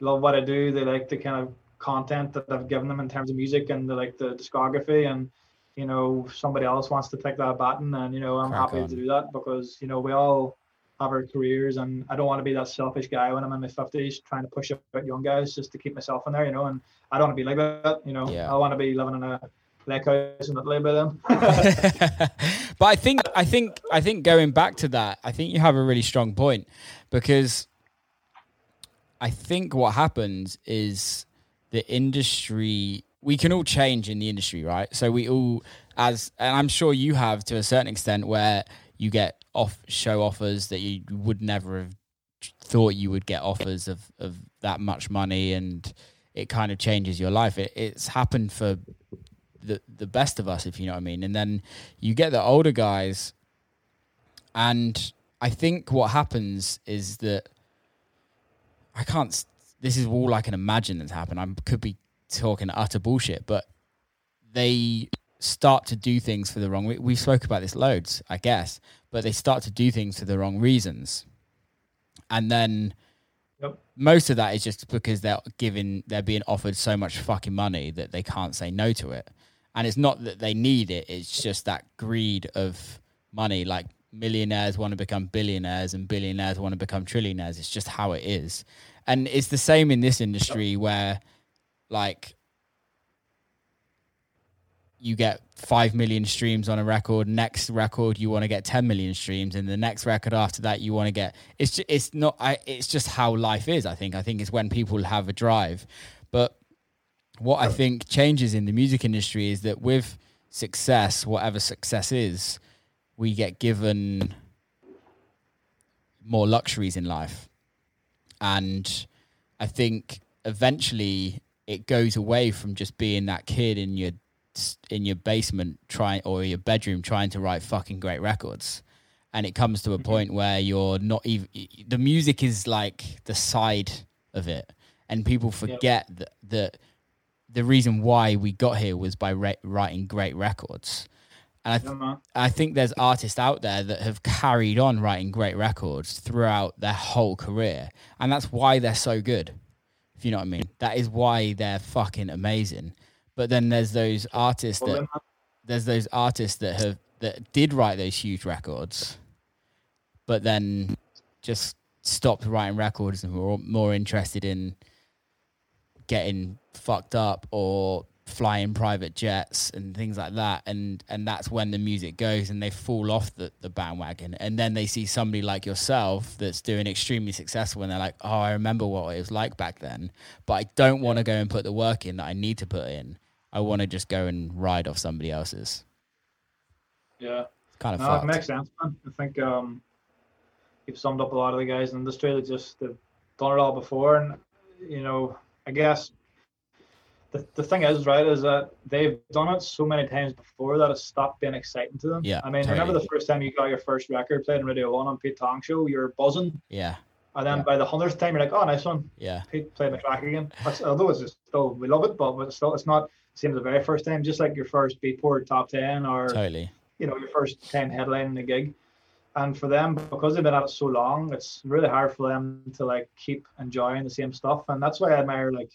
love what I do, they like to kind of content that I've given them in terms of music and they like the discography, and you know, somebody else wants to take that baton, and you know, I'm
Crack
happy
on.
to do that because you know we all have our careers, and I don't want to be that selfish guy when I'm in my fifties trying to push up young guys just to keep myself in there, you know, and I don't want to be like that, you know.
Yeah.
I want to be living in a lake house and not live by them. (laughs)
but I think I think I think going back to that, I think you have a really strong point because I think what happens is the industry we can all change in the industry, right? So we all as and I'm sure you have to a certain extent where you get off show offers that you would never have thought you would get offers of of that much money and it kind of changes your life. It, it's happened for the the best of us, if you know what I mean. And then you get the older guys, and I think what happens is that I can't. This is all I can imagine that's happened. I could be talking utter bullshit, but they start to do things for the wrong. We, we spoke about this loads, I guess, but they start to do things for the wrong reasons, and then
Yep.
most of that is just because they're giving they're being offered so much fucking money that they can't say no to it and it's not that they need it it's just that greed of money like millionaires want to become billionaires and billionaires want to become trillionaires it's just how it is and it's the same in this industry where like you get 5 million streams on a record next record you want to get 10 million streams and the next record after that you want to get it's just, it's not I, it's just how life is i think. I think it's when people have a drive. But what i think changes in the music industry is that with success whatever success is we get given more luxuries in life and i think eventually it goes away from just being that kid in your in your basement trying or your bedroom trying to write fucking great records. And it comes to a mm-hmm. point where you're not even the music is like the side of it. And people forget that, that the reason why we got here was by ra- writing great records and I, th-
Yeah.
I think there's artists out there that have carried on writing great records throughout their whole career. And that's why they're so good if you know what i mean. That is why they're fucking amazing. But then there's those artists that there's those artists that have that did write those huge records, but then just stopped writing records and were more interested in getting fucked up or flying private jets and things like that and and that's when the music goes and they fall off the, the bandwagon and then they see somebody like yourself that's doing extremely successful and they're like oh i remember what it was like back then but i don't want to go and put the work in that i need to put in i want to just go and ride off somebody else's
yeah.
it's kind of
No,
fucked.
it makes sense, man. I think um, you've summed up a lot of the guys in the industry that just they've done it all before, and you know, I guess the the thing is, right, is that they've done it so many times before that it's stopped being exciting to them.
Yeah,
I mean, remember the first time you got your first record played on Radio One on Pete Tong show, you're buzzing,
yeah
and then
Yeah.
by the hundredth time, you're like, oh, nice one.
yeah
Pete played my track again. That's, although it's just still we love it, but it's still it's not the same as the very first time. Just like your first Beatport top ten or
totally
you know, your first time headlining the gig. And for them, because they've been at it so long, it's really hard for them to like keep enjoying the same stuff. And that's why I admire like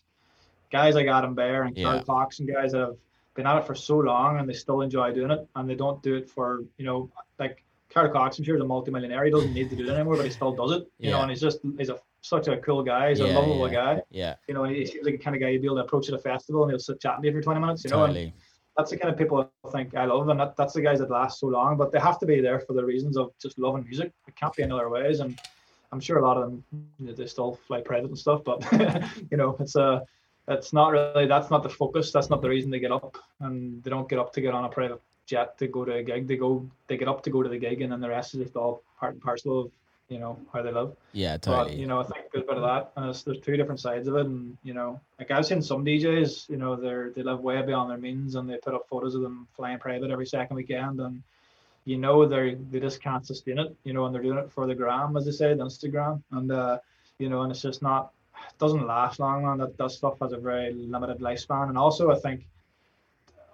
guys like Adam Beyer and
Yeah.
Carl Cox and guys that have been at it for so long and they still enjoy doing it and they don't do it for, you know, like Carl Cox, I'm sure, is a multimillionaire. He doesn't need to do it anymore, but he still does it. You know, and he's just he's a such a cool guy. He's
Yeah,
a lovable
yeah.
guy.
Yeah,
You know, and he seems like the kind of guy you'd be able to approach at a festival and he'll sit chatting to you for 20 minutes. You know, and
totally.
that's the kind of people I think I love, and that, that's the guys that last so long. But they have to be there for the reasons of just loving music. It can't be in other ways, and I'm sure a lot of them you know, they still fly private and stuff. But (laughs) you know, it's a it's not really that's not the focus. That's not the reason they get up, and they don't get up to get on a private jet to go to a gig. They go they get up to go to the gig, and then the rest is just all part and parcel of you know how they live.
Yeah,
But
totally.
you know, I think there's a bit of that, and it's, there's two different sides of it. And you know, like I've seen some DJs, you know, they're they live way beyond their means, and they put up photos of them flying private every second weekend, and you know they they just can't sustain it, you know, and they're doing it for the gram, as they say, the Instagram, and uh, you know, and it's just not, doesn't last long, man. That that stuff has a very limited lifespan, and also I think.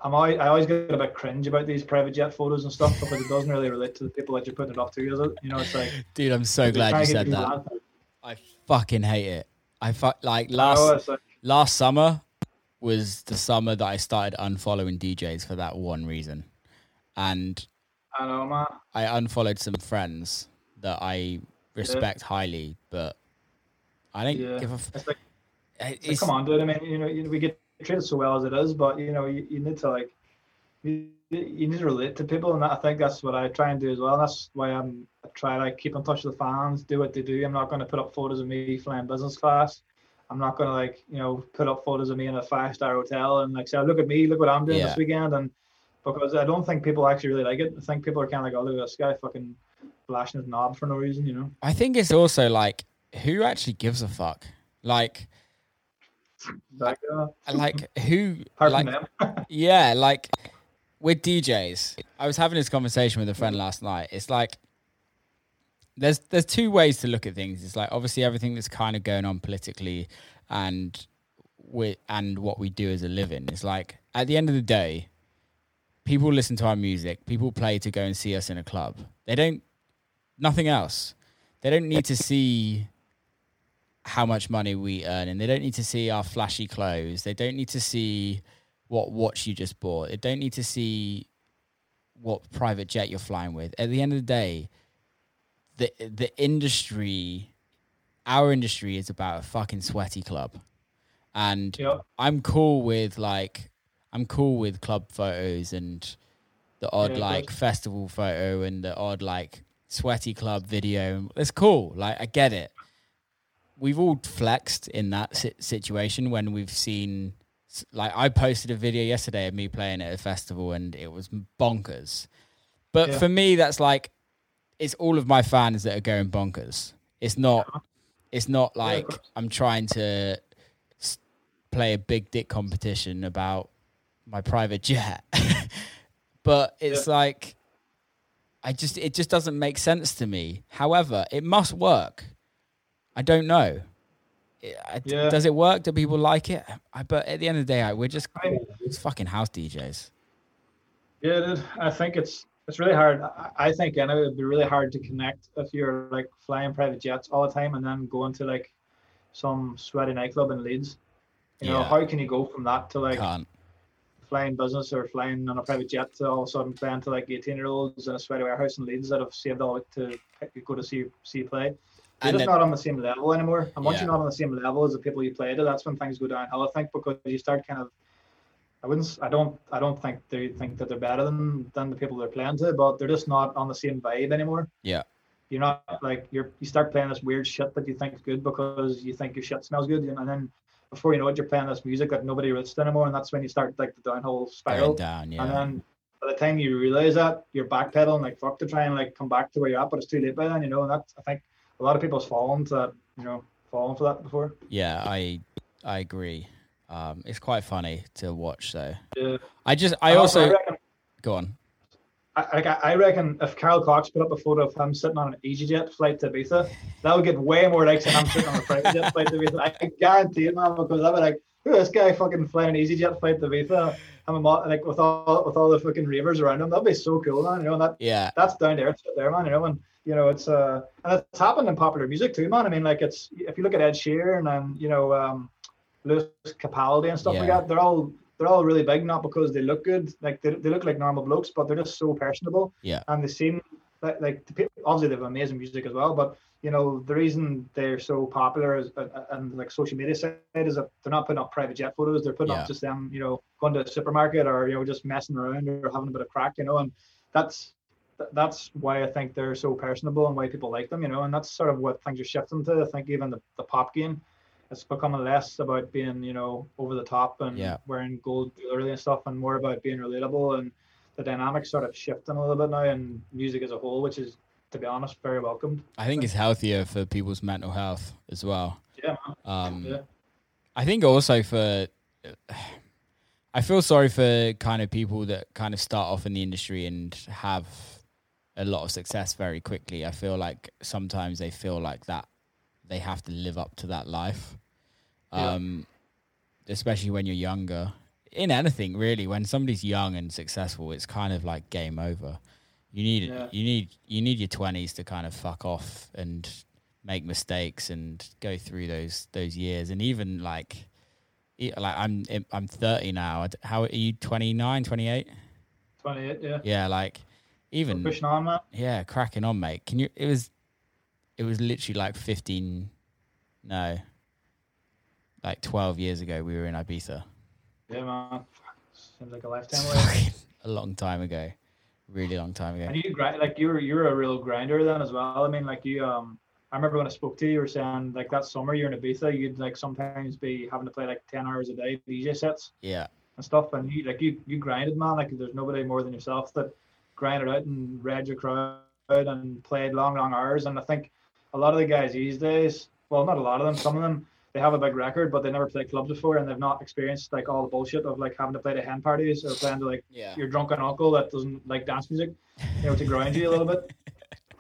I'm always, I always get a bit cringe about these private jet photos and stuff because it doesn't really relate to the people that you're putting it up to, is it? You know, it's like
Dude, I'm so glad you said that. I fucking hate it. I fu- like last
like,
last summer was the summer that I started unfollowing DJs for that one reason. And
I know, man.
I unfollowed some friends that I respect highly, but I don't
Yeah.
give a. F-
It's like,
it's,
come on, dude. I mean, you know, you, we get treated so well as it is, but you know, you, you need to like, you, you need to relate to people, and that, I think that's what I try and do as well. And that's why I'm I try like keep in touch with the fans, do what they do. I'm not going to put up photos of me flying business class. I'm not going to like, you know, put up photos of me in a five star hotel and like say, oh, look at me, look what I'm doing
Yeah.
this weekend, and because I don't think people actually really like it. I think people are kind of like, oh, look at this guy fucking flashing his knob for no reason, you know.
I think it's also like who actually gives a fuck. Like,
Like, uh,
like who? like. (laughs) Yeah, like with DJs, I was having this conversation with a friend last night. It's like there's there's two ways to look at things. It's like obviously everything that's kind of going on politically and with and what we do as a living. It's like at the end of the day, people listen to our music, people play to go and see us in a club. They don't nothing else. They don't need to see how much money we earn and they don't need to see our flashy clothes. They don't need to see what watch you just bought. They don't need to see what private jet you're flying with. At the end of the day, the the industry, our industry is about a fucking sweaty club, and
Yeah.
I'm cool with like I'm cool with club photos and the odd
Yeah,
like festival photo and the odd like sweaty club video. It's cool. Like I get it. We've all flexed in that si- situation when we've seen like I posted a video yesterday of me playing at a festival and it was bonkers. But
Yeah.
for me that's like it's all of my fans that are going bonkers. It's not it's not like
course.
I'm trying to play a big dick competition about my private jet. (laughs) but it's like I just it just doesn't make sense to me. However, it must work. I don't know. I-
Yeah.
Does it work? Do people like it? I, but at the end of the day, I- we're just it's fucking house DJs.
Yeah. I think it's it's really hard. I, think anyway, it'd be really hard to connect if you're like flying private jets all the time and then going to like some sweaty nightclub in Leeds. You know, how can you go from that to like
Can't.
flying business or flying on a private jet to all of a sudden playing to like 18 year olds in a sweaty warehouse in Leeds that have saved all week to go to see see play? You're
And
just
then-
not on the same level anymore. And once
Yeah.
you're not on the same level as the people you play to, that's when things go downhill. I think because you start kind of I wouldn't. I don't. I don't think they think that they're better than than the people they're playing to, but they're just not on the same vibe anymore.
Yeah.
You're not like you're. You start playing this weird shit that you think is good because you think your shit smells good, and then before you know it, you're playing this music that nobody to anymore, and that's when you start like the downhill spiral.
Down, yeah.
And then by the time you realize that, you're backpedaling like fuck to try and like come back to where you're at, but it's too late by then, you know. And that I think a lot of people's fallen to that, you know, fallen for that before.
Yeah, I I agree. Um, it's quite funny to watch though.
Yeah.
I just I
And
also
I reckon,
go on.
I, I I reckon if Carl Cox put up a photo of him sitting on an EasyJet flight to Ibiza, that would get way more likes than him sitting on a private jet flight to Ibiza. I guarantee it, man, because I'd be like, at this guy fucking flying an EasyJet flight to Ibiza. I'm a, mo- like with all with all the fucking ravers around him. That'd be so cool, man. You know, that
Yeah,
that's down there, there, man. You know, and you know, it's uh, and it's happened in popular music too, man. I mean, like it's if you look at Ed Sheeran and you know, um, Lewis Capaldi and stuff like that, they're all they're all really big, not because they look good, like they, they look like normal blokes, but they're just so personable.
Yeah.
And they seem like, like obviously they have amazing music as well, but you know the reason they're so popular is, uh, uh, and like social media side is that they're not putting up private jet photos. They're putting
Yeah.
up just them, you know, going to a supermarket or you know just messing around or having a bit of crack, you know, and that's th- that's why I think they're so personable and why people like them, you know, and that's sort of what things are shifting to. I think even the, the pop game, it's becoming less about being, you know, over the top and
Yeah.
wearing gold jewelry and stuff, and more about being relatable and the dynamics sort of shifting a little bit now, and music as a whole, which is, to be honest, very welcomed.
I think it's healthier for people's mental health as well.
Yeah.
Um,
Yeah.
I think also for, I feel sorry for kind of people that kind of start off in the industry and have a lot of success very quickly. I feel like sometimes they feel like that they have to live up to that life,
Yeah.
um, especially when you're younger. In anything really, when somebody's young and successful, it's kind of like game over. You need
Yeah.
you need you need your twenties to kind of fuck off and make mistakes and go through those those years and even like like I'm I'm 30 now. How are you 29, 28?
28, yeah.
Yeah, like even
Pushing on, man.
yeah, cracking on, mate. Can you it was it was literally like 15 no. Like 12 years ago we were in Ibiza.
Yeah, man. Seems like a lifetime away. (laughs)
A long time ago. Really long time ago.
And you grind like you're you're a real grinder then as well. I mean, like you um I remember when I spoke to you, you were saying like that summer you're in Ibiza, you'd like sometimes be having to play like ten hours a day DJ sets
Yeah.
and stuff. And you like you you grinded, man. Like there's nobody more than yourself that grinded out and read your crowd and played long, long hours. And I think a lot of the guys these days, well, not a lot of them, some of them, they have a big record, but they never played clubs before and they've not experienced like all the bullshit of like having to play to hen parties or playing to like
Yeah.
your drunken uncle that doesn't like dance music, you know, to grind you a little bit. (laughs)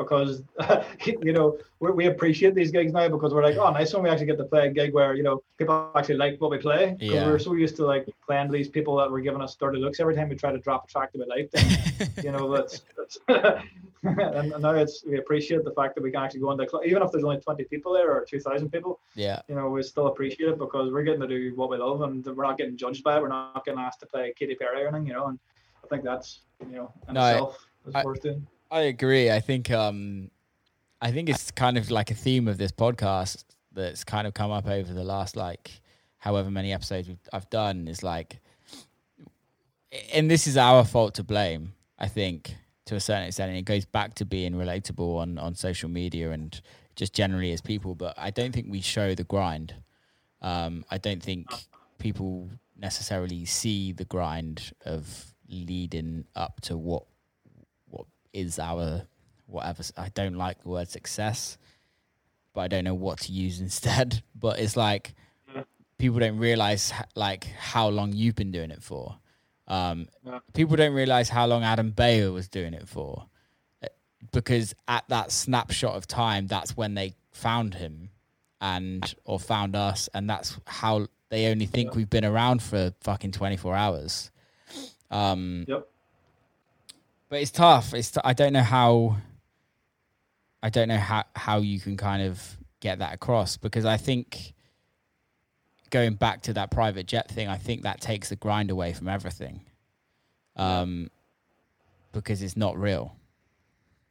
Because (laughs) you know we we appreciate these gigs now because we're like, oh, nice when we actually get to play a gig where you know people actually like what we play.
Yeah.
we're so used to like playing to these people that were giving us dirty looks every time we try to drop a track that we liked. And, (laughs) you know that's, that's (laughs) and now it's we appreciate the fact that we can actually go into a club, even if there's only twenty people there or two thousand people.
yeah.
You know, we still appreciate it because we're getting to do what we love and we're not getting judged by it. We're not getting asked to play Katy Perry or anything. You know, and I think that's you know in
No,
itself is
I-
worth doing.
I agree. I think um I think it's kind of like a theme of this podcast that's kind of come up over the last like however many episodes I've done is like and this is our fault to blame, I think, to a certain extent. And it goes back to being relatable on, on social media and just generally as people. But I don't think we show the grind. Um, I don't think people necessarily see the grind of leading up to what is our whatever. I don't like the word success, but I don't know what to use (laughs) instead. But it's like people don't realize like how long you've been doing it for. Um. People don't realize how long Adam Beyer was doing it for, Uh, because at that snapshot of time, that's when they found him, and or found us, and that's how they only think we've been around for fucking twenty four hours. Um,
Yep.
But it's tough. It's t- I don't know how. I don't know how how you can kind of get that across because I think going back to that private jet thing, I think that takes the grind away from everything. Um, because it's not real.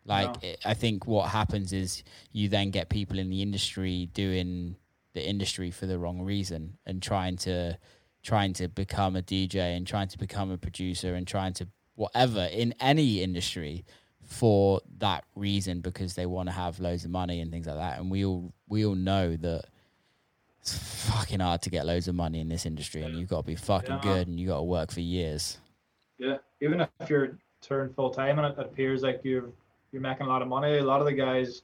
Like
No.
it, I think what happens is you then get people in the industry doing the industry for the wrong reason and trying to trying to become a DJ and trying to become a producer and trying to whatever in any industry for that reason because they want to have loads of money and things like that. And we all we all know that it's fucking hard to get loads of money in this industry and you've got to be fucking
Yeah.
good and you got to work for years.
Yeah, even if you're turned full time and it appears like you're you're making a lot of money, a lot of the guys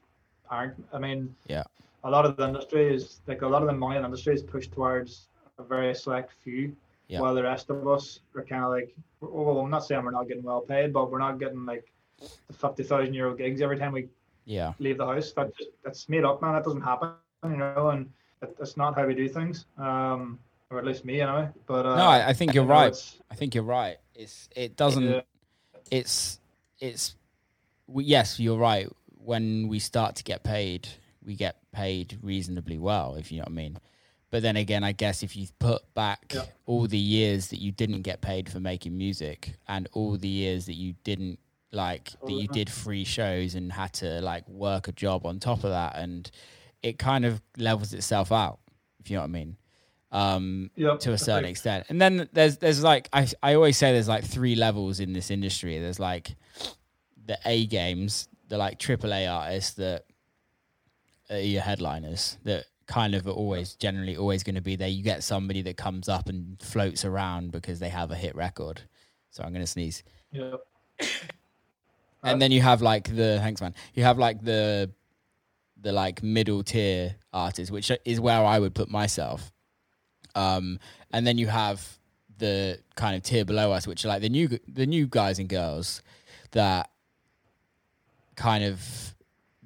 aren't. I mean,
Yeah.
a lot of the industry is like a lot of the money in the industry is pushed towards a very select few,
Yeah.
while the rest of us are kind of like, well, I'm not saying we're not getting well paid, but we're not getting like the fifty thousand euro gigs every time we
Yeah.
leave the house. That just that's made up, man. That doesn't happen, you know, and that's not how we do things. Um, or at least me, anyway. But uh,
No, I, I think you're right. I think you're right. It's it doesn't
Yeah.
it's it's we, yes, you're right. When we start to get paid, we get paid reasonably well, if you know what I mean. But then again, I guess if you put back
Yeah.
all the years that you didn't get paid for making music and all the years that you didn't like that you did free shows and had to like work a job on top of that, and it kind of levels itself out. If you know what I mean. Um,
Yep,
to a certain extent. And then there's there's like I I always say there's like three levels in this industry. There's like the A games, the like triple A artists that are your headliners that kind of are always generally always going to be there. You get somebody that comes up and floats around because they have a hit record. So I'm going to sneeze.
Yep.
And then you have like the thanks man. You have like the the like middle tier artists, which is where I would put myself. Um, and then you have the kind of tier below us, which are like the new the new guys and girls that kind of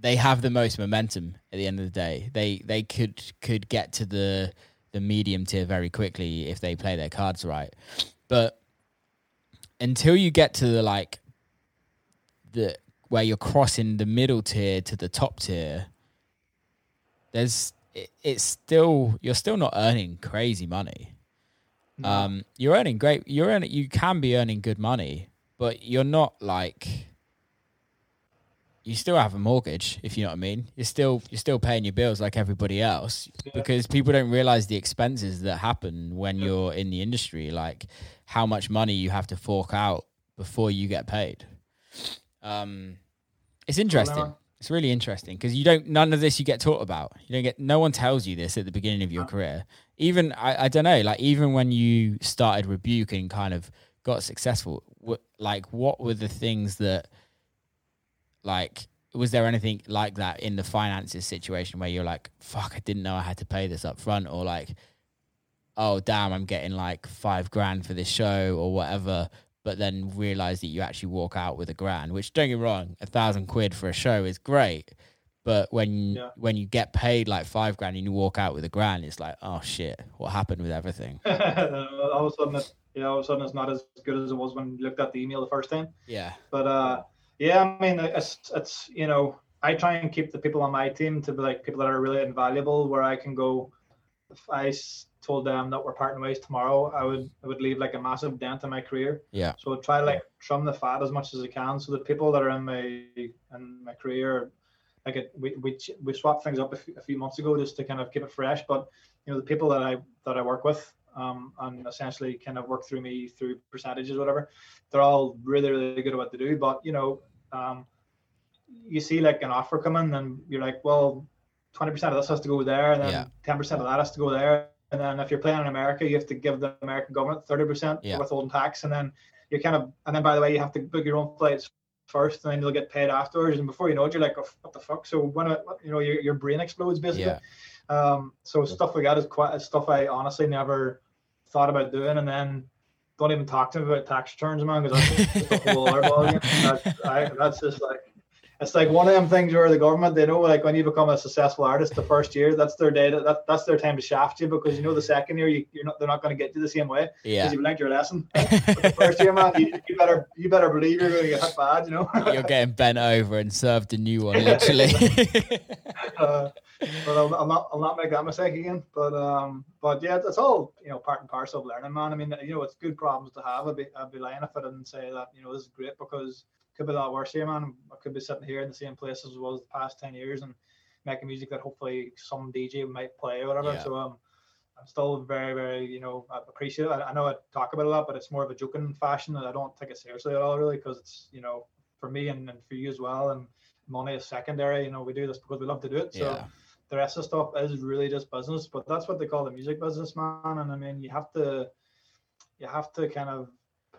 they have the most momentum at the end of the day. They they could could get to the the medium tier very quickly if they play their cards right. But until you get to the like the where you're crossing the middle tier to the top tier, there's it, it's still you're still not earning crazy money.
No.
Um, you're earning great. You're earning. You can be earning good money, but you're not like. You still have a mortgage, if you know what I mean. You're still you're still paying your bills like everybody else
Yeah.
because people don't realize the expenses that happen when
Yeah.
you're in the industry, like how much money you have to fork out before you get paid. Um, it's interesting.
now-
It's really interesting because you don't. None of this you get taught about. You don't get. No one tells you this at the beginning of your
No.
career. Even I, I don't know. Like even when you started Rebuke and kind of got successful, what, like what were the things that, like, was there anything like that in the finances situation where you're like, fuck, I didn't know I had to pay this up front, or like, oh damn, I'm getting like five grand for this show or whatever, but then realize that you actually walk out with a grand, which don't get me wrong, a thousand quid for a show is great. But when
Yeah.
when you get paid like five grand and you walk out with a grand, it's like, oh shit, what happened with everything? (laughs)
all of a sudden, it, yeah, all of a sudden it's not as good as it was when you looked at the email the first time.
Yeah,
But uh, yeah, I mean, it's it's you know, I try and keep the people on my team to be like people that are really invaluable, where I can go. If I told them that we're parting ways tomorrow, I would I would leave like a massive dent in my career.
yeah,
So I try to like trim the fat as much as I can, so the people that are in my in my career, like it, we we we swapped things up a few, a few months ago just to kind of keep it fresh. But you know the people that I that I work with, um, and essentially kind of work through me through percentages, whatever, they're all really really good at what they do. But you know, um, you see like an offer coming, and you're like, well, twenty percent of this has to go there, and
Yeah.
then ten percent of that has to go there. And then if you're playing in America, you have to give the American government thirty percent
Yeah.
withholding tax, and then you're kind of and then by the way you have to book your own flights first and then you'll get paid afterwards and before you know it you're like oh, what the fuck so when it, you know your, your brain explodes basically
yeah,
um so stuff like that is quite is stuff i honestly never thought about doing and then don't even talk to me about tax returns man because that's just a whole other ballgame. (laughs) That's, I, that's just like it's like one of them things where the government they know like when you become a successful artist the first year that's their day to, that, that's their time to shaft you because you know the second year you, you're not they're not going to get you the same way because
yeah.
you've learned your lesson. (laughs) But the first year, man, you, you better you better believe you're going to get hit bad, you know.
You're (laughs) getting bent over and served a new one, literally. (laughs)
uh, but I'll, I'll not I'll not make that mistake again. But um, but yeah, it's all you know part and parcel of learning, man. I mean, you know, it's good problems to have. I'd be I'd be lying if I didn't say that. You know, this is great because could be a lot worse here, man. I could be sitting here in the same place as was the past ten years and making music that hopefully some DJ might play or whatever.
Yeah.
So um. I'm still very, very, you know, I appreciate it. I, I know I talk about it a lot, but it's more of a joking fashion, and I don't take it seriously at all, really, because it's, you know, for me and, and for you as well, and money is secondary. You know, we do this because we love to do it. So
yeah,
the rest of stuff is really just business, but that's what they call the music business, man. And I mean, you have to, you have to kind of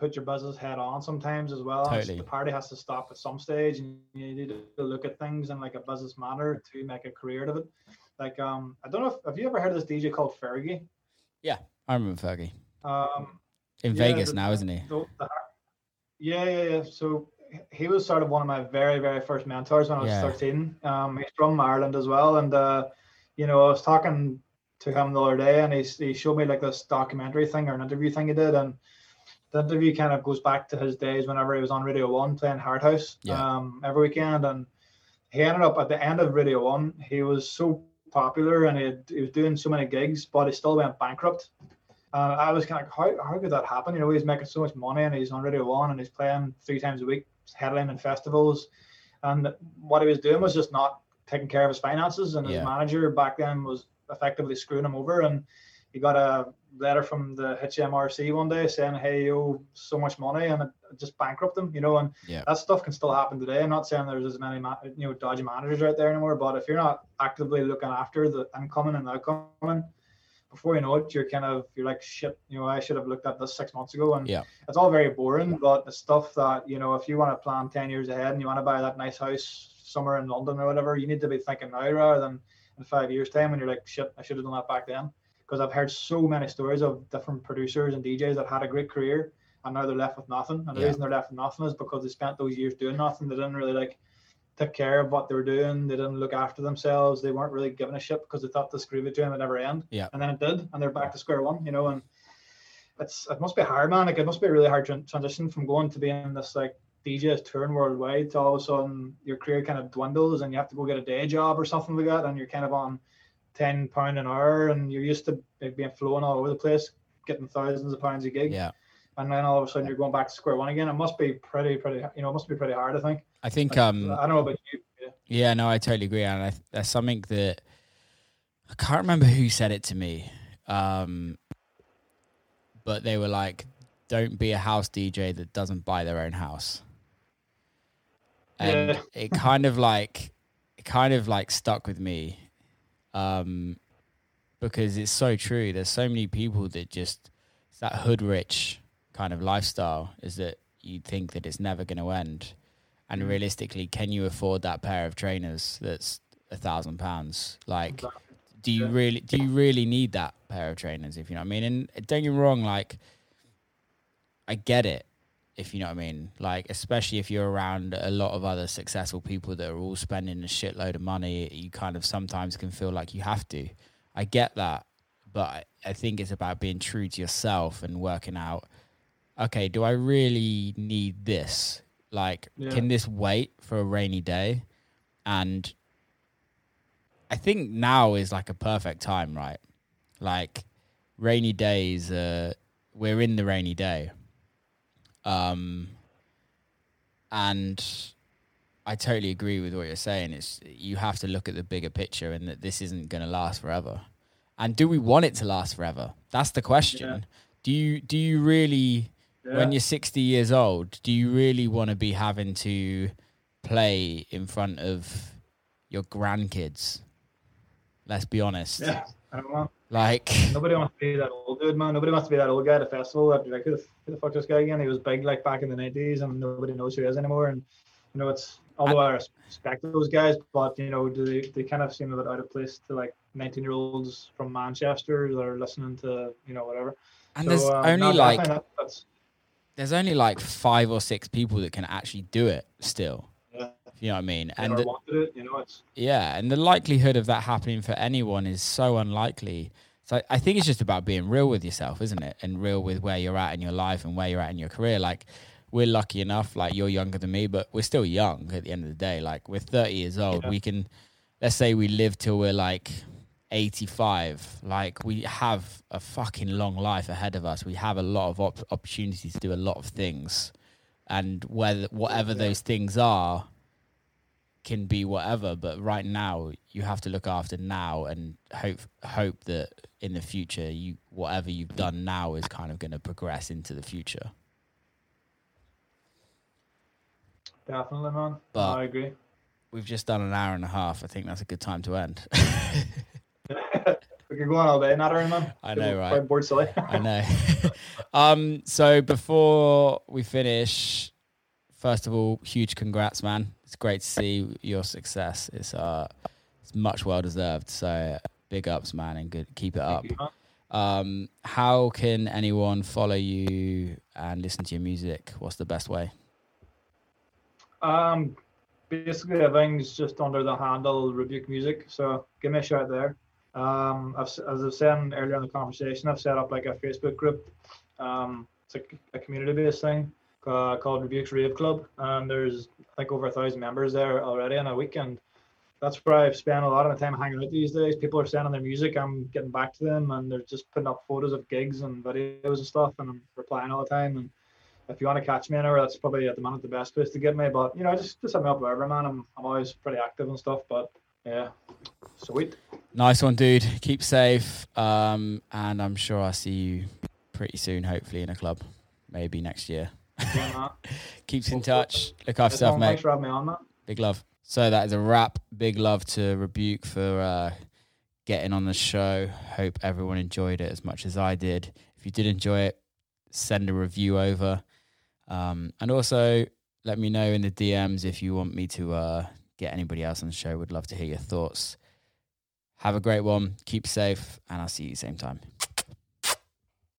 put your business head on sometimes as well.
Totally.
The party has to stop at some stage, and you need to look at things in like a business manner to make a career out of it. Like, um, I don't know if have you ever heard of this DJ called Fergie?
Yeah, I remember Fergie
Um,
in
Yeah,
Vegas
the-
now, isn't he?
the- the- yeah, yeah, yeah. So he was sort of one of my very, very first mentors when I was
Yeah.
13. Um, he's from Ireland as well, and uh, you know, I was talking to him the other day, and he he showed me like this documentary thing or an interview thing he did, and the interview kind of goes back to his days whenever he was on Radio One playing Hard House
Yeah.
um, every weekend, and he ended up at the end of Radio One. He was so popular and he, had, he was doing so many gigs, but he still went bankrupt. Uh, I was kind of like, how, how could that happen? You know, he's making so much money and he's on Radio One and he's playing three times a week, headlining festivals, and what he was doing was just not taking care of his finances. And his
Yeah.
manager back then was effectively screwing him over. And he got a letter from the HMRC one day saying, "Hey, you owe so much money," and it just bankrupt them, You know, and
Yeah.
that stuff can still happen today. I'm not saying there's as many ma- you know dodgy managers out there anymore, but if you're not actively looking after the incoming and outcoming, before you know it, you're kind of you're like shit. You know, I should have looked at this six months ago, and
Yeah.
it's all very boring. But the stuff that you know, if you want to plan ten years ahead and you want to buy that nice house somewhere in London or whatever, you need to be thinking now rather than in five years' time. And you're like, shit, I should have done that back then. Because I've heard so many stories of different producers and DJs that had a great career and now they're left with nothing. And the
Yeah.
reason they're left with nothing is because they spent those years doing nothing. They didn't really like take care of what they were doing. They didn't look after themselves. They weren't really giving a shit because they thought the this groovy dream would never end.
Yeah.
And then it did, and they're back to square one. You know, and it's it must be hard, man. Like it must be a really hard tran- transition from going to being this like DJ touring worldwide to all of a sudden your career kind of dwindles and you have to go get a day job or something like that, and you're kind of on ten pound an hour, and you're used to being flown all over the place, getting thousands of pounds a gig
Yeah.
and then all of a sudden you're going back to square one again. It must be pretty, pretty, you know, it must be pretty hard. I think.
I think
Like,
um
I don't know about you. Yeah.
Yeah, no, I totally agree, and I, that's something that I can't remember who said it to me, um, but they were like, "Don't be a house DJ that doesn't buy their own house," and
Yeah.
it kind of like, it kind of like stuck with me, um, because it's so true. There's so many people that just it's that hood rich kind of lifestyle is that you think that it's never going to end. And
Mm.
realistically, can you afford that pair of trainers that's a thousand pounds? Like, do you really do you really need that pair of trainers? If you know what I mean. And don't get me wrong, like, I get it. If you know what I mean, like especially if you're around a lot of other successful people that are all spending a shitload of money, you kind of sometimes can feel like you have to. I get that, but I, think it's about being true to yourself and working out. Okay, do I really need this? Like,
Yeah.
can this wait for a rainy day? And I think now is like a perfect time, right? Like, rainy days. Uh, we're in the rainy day. Um, and I totally agree with what you're saying. It's you have to look at the bigger picture and that this isn't going to last forever. And do we want it to last forever? That's the question.
Yeah.
Do you do you really
Yeah.
when you're 60 years old, do you really want to be having to play in front of your grandkids? Let's be honest.
yeah, I don't know.
Like
Nobody wants to be that old dude, man. Nobody wants to be that old guy at a festival. That'd be like, who the, who the fuck this guy again? He was big like back in the nineties, and nobody knows who he is anymore. And you know, it's although I respect those guys, but you know, do they, they kind of seem a bit out of place to like nineteen year olds from Manchester that are listening to you know whatever.
and
So,
there's
um,
only
no,
like there's only like 5 or 6 people that can actually do it still. You know what I mean?
And
the-
it, you know, it's
Yeah, and the likelihood of that happening for anyone is so unlikely. So I think it's just about being real with yourself, isn't it? And real with where you're at in your life and where you're at in your career. Like we're lucky enough, like you're younger than me, but we're still young at the end of the day. Like we're 30 years old.
Yeah.
We can let's say we live till we're like 85. Like we have a fucking long life ahead of us. We have a lot of op- opportunities to do a lot of things. And whether whatever
Yeah.
those things are, can be whatever, but right now you have to look after now and hope hope that in the future you whatever you've done now is kind of going to progress into the future.
definitely man.
But-
I agree.
We've just done an hour and a half. I think that's a good time to end. (laughs)
we could go on all day, not man.
I know, right?
Quite bored silly.
I know. (laughs) um, so before we finish, first of all, huge congrats, man. It's great to see your success. It's uh, it's much well deserved. So big ups, man, and good. Keep it up.
Thank you, man.
Um, how can anyone follow you and listen to your music? What's the best way?
Um, basically everything's just under the handle Rebuke Music. So give me a shout there. Um, I've, as I've said earlier in the conversation, I've set up like a Facebook group. Um, it's a, a community-based thing uh, called Rebuke's Rave Club, and there's I think over a thousand members there already in a weekend. that's where I've spent a lot of my time hanging out these days. People are sending their music, I'm getting back to them, and they're just putting up photos of gigs and videos and stuff, and I'm replying all the time. And if you want to catch me anywhere, that's probably at the moment the best place to get me. But you know, just just hit me up wherever, man. I'm I'm always pretty active and stuff. But yeah, sweet.
Nice one, dude. Keep safe. Um, and I'm sure I'll see you pretty soon, hopefully in a club, maybe next year. Keeps in touch. Look after yourself, mate.
Thanks for having me on, man.
Big love. So that is a wrap. Big love to Rebuke for uh, getting on the show. Hope everyone enjoyed it as much as I did. If you did enjoy it, send a review over. Um, and also let me know in the DMs if you want me to uh, get anybody else on the show. Would love to hear your thoughts. Have a great one. Keep safe, and I'll see you same time.